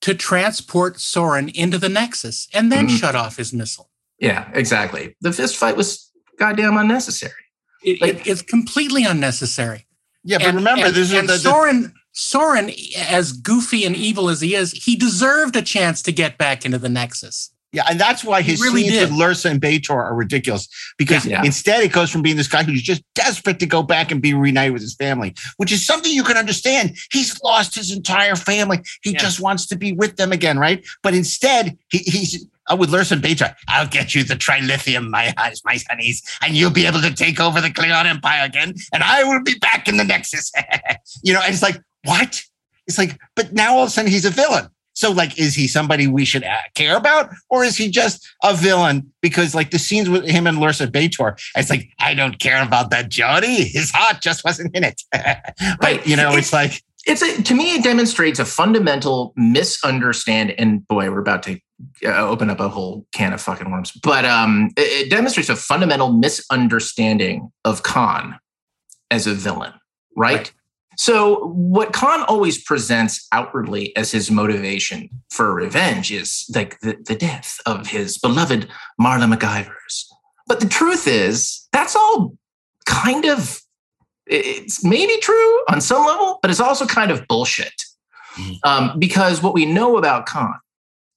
to transport Soran into the Nexus and then Mhm. shut off his missile. yeah exactly the fist fight was goddamn unnecessary It, it- it's completely unnecessary. Yeah, but remember, this is and the- the- Soran. Soran, as goofy and evil as he is, he deserved a chance to get back into the Nexus. Yeah, and that's why his really scenes did. with Lursa and B'Etor are ridiculous because Yeah. instead it goes from being this guy who's just desperate to go back and be reunited with his family, which is something you can understand. He's lost his entire family. He just wants to be with them again, right? But instead, he, he's uh, with Lursa and B'Etor. I'll get you the trilithium, my eyes, my honeys, and you'll be able to take over the Klingon Empire again, and I will be back in the Nexus. [LAUGHS] you know, and it's like, what? It's like, but now all of a sudden he's a villain. So, like, is he somebody we should uh, care about, or is he just a villain? Because, like, the scenes with him and Lursa B'Etor, it's like, I don't care about that Johnny. His heart just wasn't in it. [LAUGHS] but you know, it's like, it's a to me it demonstrates a fundamental misunderstanding and boy we're about to uh, open up a whole can of fucking worms but um it, it demonstrates a fundamental misunderstanding of khan as a villain right? So what khan always presents outwardly as his motivation for revenge is like the, the death of his beloved Marla McGivers but the truth is that's all kind of it's maybe true on some level, but it's also kind of bullshit. Um, because what we know about Khan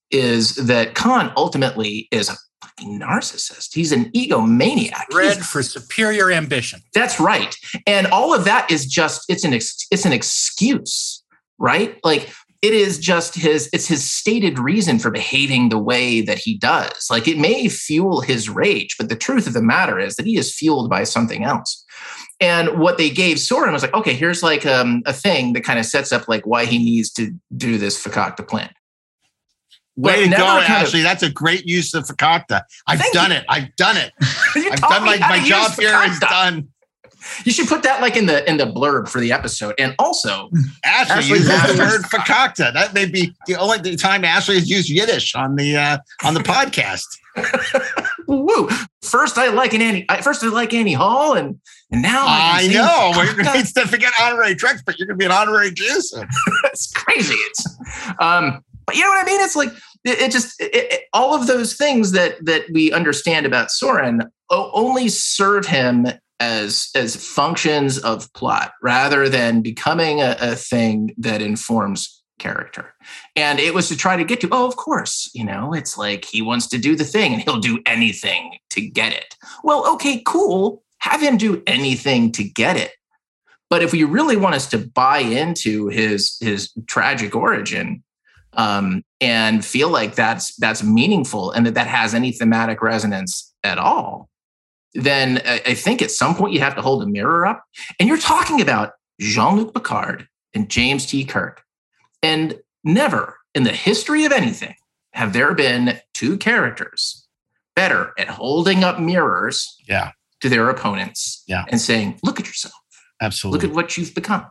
is that Khan ultimately is a fucking narcissist. He's an egomaniac. Bred for superior ambition. That's right. And all of that is just it's an ex, it's an excuse, right? Like it is just his it's his stated reason for behaving the way that he does. Like it may fuel his rage, but the truth of the matter is that he is fueled by something else. And what they gave Soran was like, okay, here's like um, a thing that kind of sets up like why he needs to do this Fakakta plan. Way to go, kind of- Ashley. That's a great use of Fakakta. I've Thank done you. it. I've done it. [LAUGHS] I've done my, my job use here is Fakakta. done. You should put that like in the in the blurb for the episode. And also, Ashley, Ashley uses the word fakakta. That may be the only time Ashley has used Yiddish on the uh, on the podcast. [LAUGHS] woo! First, I like an Annie. I, first, I like Annie Hall, and and now I can say know. We're fakakta. gonna instead of forget honorary Trex, but you're gonna be an honorary Jew. [LAUGHS] it's crazy. It's, um, but you know what I mean? It's like it, it just it, it- all of those things that that we understand about Soran only serve him as as functions of plot rather than becoming a, a thing that informs character. And it was to try to get to, oh, of course, you know, it's like he wants to do the thing and he'll do anything to get it. Well, okay, cool. Have him do anything to get it. But if you really want us to buy into his his tragic origin um, and feel like that's that's meaningful and that that has any thematic resonance at all, then I, I think at some point you have to hold a mirror up. And you're talking about Jean Luc Picard and James T. Kirk, and never in the history of anything have there been two characters better at holding up mirrors Yeah, to their opponents Yeah. and saying, "Look at yourself." absolutely. Look at what you've become.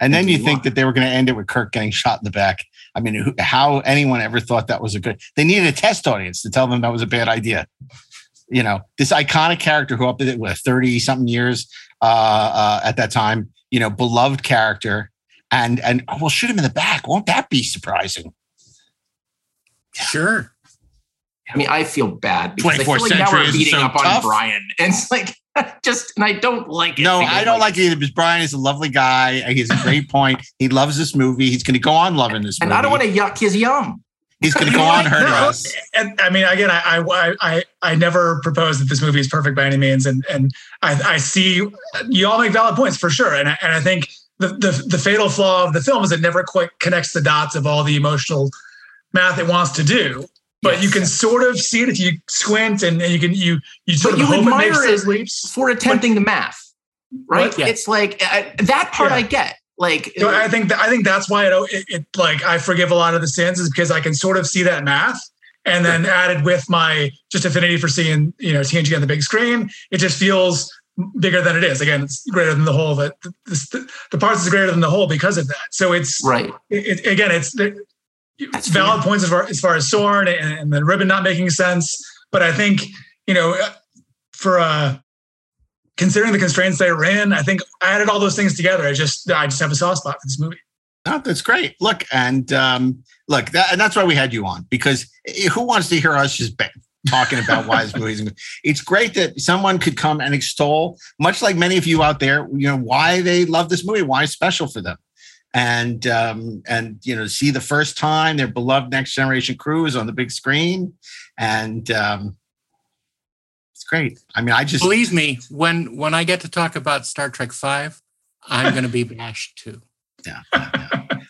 And then you you think that they were going to end it with Kirk getting shot in the back. I mean, who, how anyone ever thought that was a good? They needed a test audience to tell them that was a bad idea. You know, this iconic character who up to with thirty something years uh, uh, at that time, you know, beloved character, and and oh, we'll shoot him in the back. Won't that be surprising? Sure. I mean, I feel bad because I feel like now century we're beating so up on tough. Brian, [LAUGHS] and it's like [LAUGHS] just, and I don't like it. No, I don't like it either because Brian is a lovely guy. He has a great point. He loves this movie. He's going to go on loving this and movie. I don't want to yuck his yum. He's going to go [LAUGHS] on hurting No, us. And I mean, again, I, I I I never proposed that this movie is perfect by any means, and and I, I see you all make valid points for sure, and I, and I think the, the the fatal flaw of the film is it never quite connects the dots of all the emotional math it wants to do. But you can sort of see it if you squint, and, and you can you you sort But of you hope it admire makes it those leaps. for attempting the math, right? Yeah. It's like uh, that part Yeah. I get. Like, So I think that, I think that's why it, it, it like I forgive a lot of the sins is because I can sort of see that math, and then added with my just affinity for seeing you know TNG on the big screen, it just feels bigger than it is. Again, it's greater than the whole it. The, the, the parts is greater than the whole because of that. So it's right. It, it- again, it's it's valid points as far as far as Soran and, and the ribbon not making sense. But I think you know for uh considering the constraints they were in, I think I added all those things together. I just I just have a soft spot for this movie. No, that's great. Look, and um, look, that, and that's why we had you on because eh, who wants to hear us just talking about why this movie? It's great that someone could come and extol, much like many of you out there, you know, why they love this movie, why it's special for them, and um, and you know, see the first time their beloved Next Generation crew is on the big screen, and um, it's great. I mean, I just Believe me, when when I get to talk about Star Trek Five, I'm going to be bashed too. [LAUGHS] Yeah.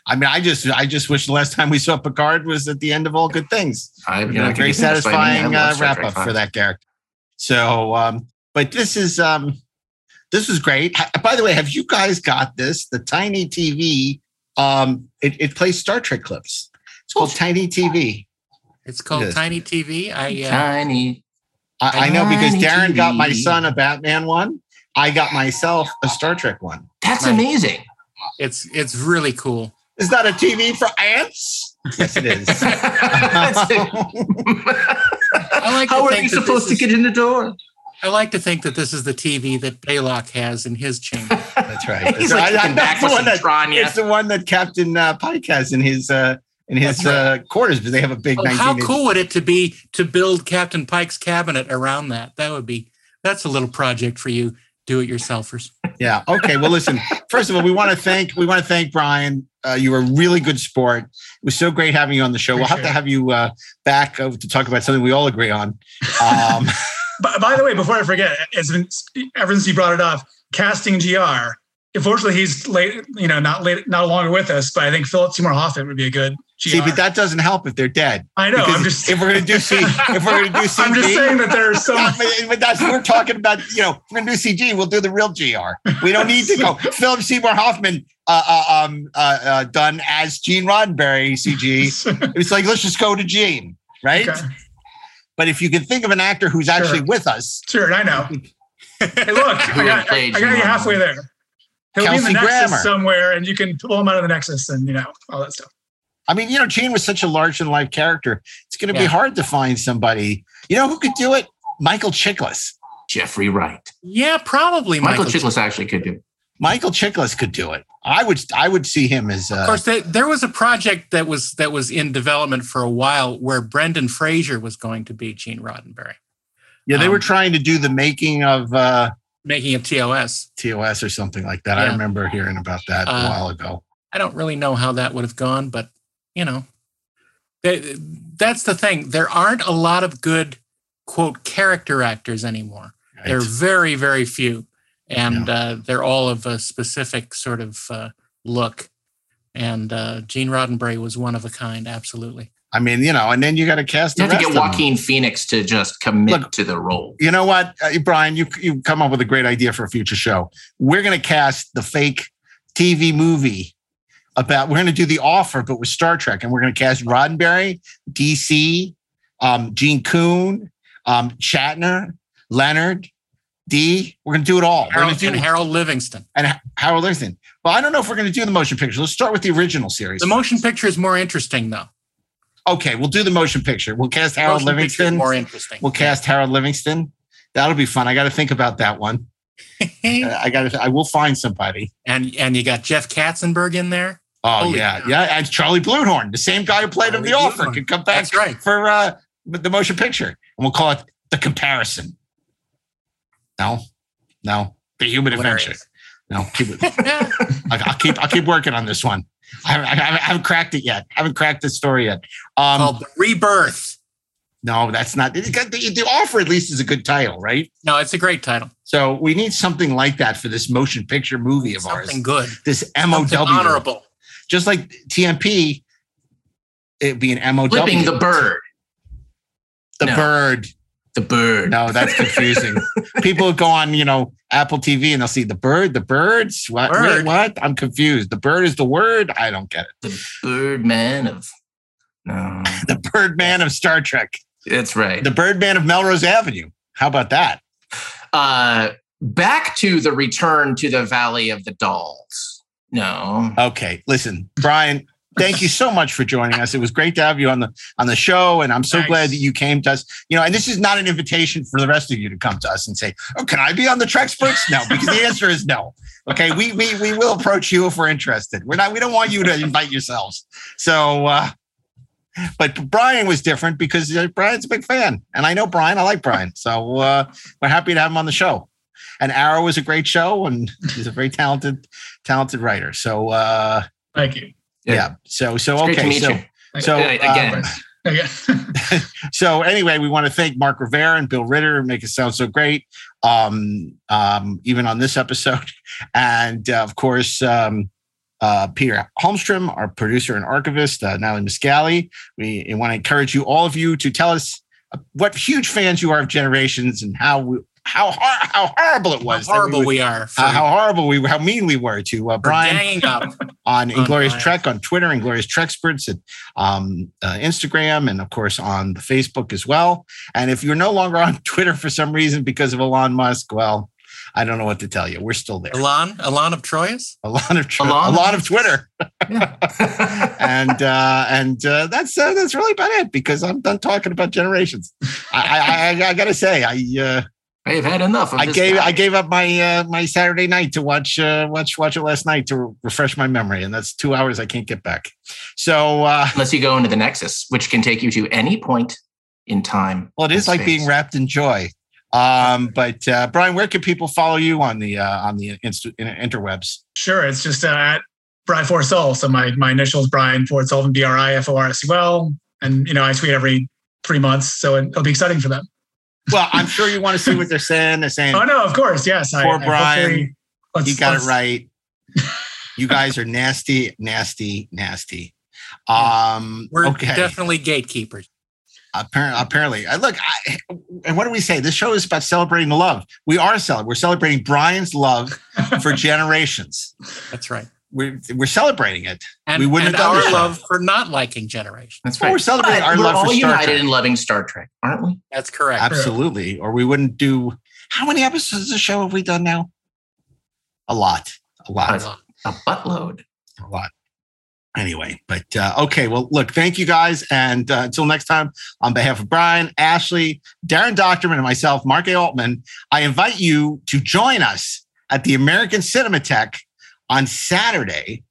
I mean, I just, I just wish the last time we saw Picard was at the end of all good things. I, you know, very satisfying uh, wrap up for that character. So, um, but this is, um, this is great. By the way, have you guys got this? The Tiny TV, um, it, it plays Star Trek clips. It's called Tiny TV. It's called It is. Tiny TV. I uh, Tiny. I, I know because Tiny Darren got my son a Batman one. I got myself a Star Trek one. That's Nice. amazing. It's it's really cool. Is that a TV for ants? Yes, it is. [LAUGHS] I like How are think they supposed this to is- get in the door? I like to think that this is the TV that Balok has in his chamber. [LAUGHS] That's right. He's like right. kicking back the one some that- Tranya. It's the one that Captain uh, Pike has in his uh, in his right. uh, quarters because they have a big. Oh, how cool would it to be to build Captain Pike's cabinet around that? That would be that's a little project for you do-it-yourselfers. Yeah. Okay. Well, listen. [LAUGHS] First of all, we want to thank we want to thank Brian. Uh, you were a really good sport. It was so great having you on the show. we'll have to have you uh, back uh, to talk about something we all agree on. Um, [LAUGHS] By, by the way, before I forget, it's been ever since you brought it up, casting GR. Unfortunately, he's late. You know, not late, not longer with us. But I think Philip Seymour Hoffman would be a good GR. see, but that doesn't help if they're dead. I know, I'm just- if we're gonna do C, if we're gonna do CG, [LAUGHS] I'm just saying that there's so much- [LAUGHS] but, but that's we're talking about. You know, we're gonna do CG. We'll do the real GR. We don't need to go [LAUGHS] Philip Seymour Hoffman uh, uh, um, uh, uh, done as Gene Roddenberry CG. it's like let's just go to Gene, right? Okay. But if you can think of an actor who's actually with us, Sure, I know. Hey, look, I got, I played got you halfway there. He'll be in the Kelsey Nexus Grammer. somewhere, and you can pull him out of the Nexus and you know all that stuff. I mean, you know, Gene was such a large and life character. It's going to be hard to find somebody. You know who could do it? Michael Chiklis. Jeffrey Wright. Yeah, probably Michael, Michael. Chiklis actually could do. Michael Chiklis could do it. I would. I would see him as. Uh, Of course, there, there was a project that was that was in development for a while where Brendan Fraser was going to be Gene Roddenberry, yeah, they um, were trying to do the making of uh, making a TOS. TOS or something like that. I remember hearing about that a Uh, while ago. I don't really know how that would have gone, but you know, they, that's the thing. There aren't a lot of good quote character actors anymore. There are very, very few, and uh, they're all of a specific sort of uh, look. And uh, Gene Roddenberry was one of a kind, absolutely. I mean, you know, and then you got to cast. You the have to get. Joaquin Phoenix to just commit Look, to the role. You know what, uh, Brian? You you come up with a great idea for a future show. We're going to cast the fake TV movie about. We're going to do the offer, but with Star Trek, and we're going to cast Roddenberry, DC, um, Gene Coon, um, Shatner, Leonard, D. We're going to do it all. We're Harold, do and Harold Livingston. and Harold Livingston. Well, I don't know if we're going to do the motion picture. Let's start with the original series. The motion picture is more interesting, though. Okay, we'll do the motion picture. We'll cast Harold Motion Livingston. more interesting. We'll cast Harold Livingston. That'll be fun. I got to think about that one. Uh, [LAUGHS] I got to. I will find somebody. And and you got Jeff Katzenberg in there. Oh Holy yeah, yeah. And Charlie Bluhdorn, the same guy who played him the Charlie offer, can come back That's right. for uh, the motion picture, and we'll call it the comparison. No, no, the human Whatever adventure. it is. No, keep it. [LAUGHS] I- I'll keep. I'll keep working on this one. I haven't, I haven't- I haven't cracked it yet. I haven't cracked the story yet. Um, Called The Rebirth. no, that's not. The, the offer at least is a good title, right? No, it's a great title. So we need something like that for this motion picture movie of ours. Something good. This MOW, Something honorable. just like TMP, it'd be an MOW. Flipping the bird. The No. bird. The bird. No, that's confusing. [LAUGHS] People go on, you know, Apple TV and they'll see the bird, the birds. What? Wait, what? I'm confused. The bird is the word. I don't get it. The Birdman of. No, [LAUGHS] The Birdman of Star Trek. that's right. The Birdman of Melrose Avenue. How about that? uh, back to the return to the Valley of the Dolls. No. Okay, listen, Brian. Thank you so much for joining us. It was great to have you on the on the show, and I'm so Thanks. glad that you came to us. You know, and this is not an invitation for the rest of you to come to us and say, "Oh, can I be on the Treksperts?" No, because the answer is no. Okay, we we we will approach you if we're interested. We're not. We don't want you to invite yourselves. So, uh, but Brian was different because uh, Brian's a big fan, and I know Brian. I like Brian, so uh, we're happy to have him on the show. And Arrow was a great show, and he's a very talented talented writer. So. uh Thank you. Yeah. So so It's great to okay. meet So you. so again. um, [LAUGHS] [LAUGHS] so anyway, we want to thank Mark Rivera and Bill Ritter, make it sound so great. Um, um, even on this episode, [LAUGHS] and uh, of course. Um, uh, Peter Holmstrom, our producer and archivist, uh, Natalie Miscali. We want to encourage you, all of you, to tell us uh, what huge fans you are of Generations and how we, how hor- how horrible it was. that horrible would- we are. For, uh, how horrible we, how mean we were to uh, Brian up. [LAUGHS] on on Inglorious Brian. Trek on Twitter, Inglorious Treksperts at um, uh, Instagram, and of course on the Facebook as well. And if you're no longer on [LAUGHS] Twitter for some reason because of Elon Musk, well, I don't know what to tell you. We're still there. Alon, Alon of Troyes? A lot of tw- Elon? a lot of Twitter, [LAUGHS] and uh, and uh, that's uh, that's really about it because I'm done talking about generations. I I, I, I got to say I. Uh, I've had enough of I this gave guy. I gave up my uh, my Saturday night to watch uh, watch watch it last night to refresh my memory, and that's two hours I can't get back. So uh, Unless you go into the Nexus, which can take you to any point in time. well, it is and like being wrapped in joy. Um, but uh, Brian, where can people follow you on the uh, on the inst- interwebs? Sure. It's just uh, at Brian Forsell. So my my initials Brian Ford Sullivan, B R I F O R S U L. And you know, I tweet every three months, so it'll be exciting for them. Well, I'm sure you want to see what they're saying. They're saying Oh no, of course, yes. Poor I Brian. hopefully- let's- got it right. [LAUGHS] You guys are nasty, nasty, nasty. Um, We're okay. definitely gatekeepers. Apparently, apparently. I look, I, and what do we say? This show is about celebrating the love. We are celebrating. We're celebrating Brian's love [LAUGHS] for generations. That's right. We're we're celebrating it. And, we wouldn't and have done our show. love for not liking Generation. That's Well, right. we're celebrating But our we're love for all Star united Trek. in loving Star Trek, aren't we? That's correct. Absolutely, or we wouldn't do how many episodes of the show have we done now? A lot. A lot. A, a buttload. A lot. Anyway, but uh, okay. Well, look, thank you guys. And uh, until next time, on behalf of Brian, Ashley, Darren Dochterman, and myself, Mark A. Altman, I invite you to join us at the American Cinematheque on Saturday,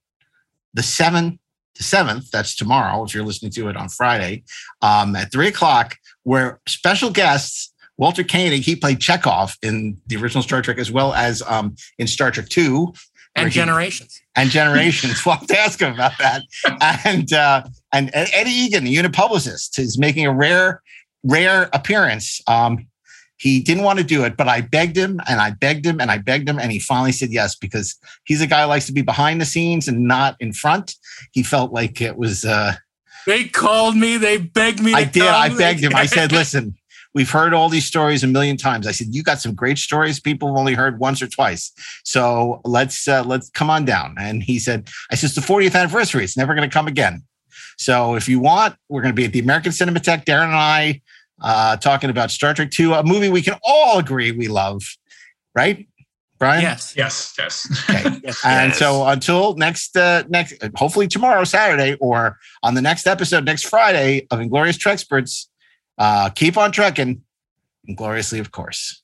the 7th, the 7th, that's tomorrow, if you're listening to it on Friday, um, at three o'clock, where special guests, Walter Koenig, he played Chekov in the original Star Trek as well as um, in Star Trek 2. And he- generations. and generations. [LAUGHS] we'll have to ask him about that. And uh, and Eddie Egan, the unit publicist, is making a rare, rare appearance. Um, he didn't want to do it, but I begged him and I begged him and I begged him, and he finally said yes because he's a guy who likes to be behind the scenes and not in front. He felt like it was. Uh, They called me. They begged me. To I did. I begged him. I said, [LAUGHS] listen, we've heard all these stories a million times. I said, you got some great stories people have only heard once or twice. So let's uh, let's come on down. And he said, I said, it's the 40th anniversary. It's never going to come again. So if you want, we're going to be at the American Cinematheque. Darren and I uh, talking about Star Trek 2, a movie we can all agree we love, right? Brian? Yes. Yes. Yes. [LAUGHS] And so until next, uh, next, hopefully tomorrow, Saturday, or on the next episode next Friday of Inglorious Treksperts, uh, keep on trekking, ingloriously, of course.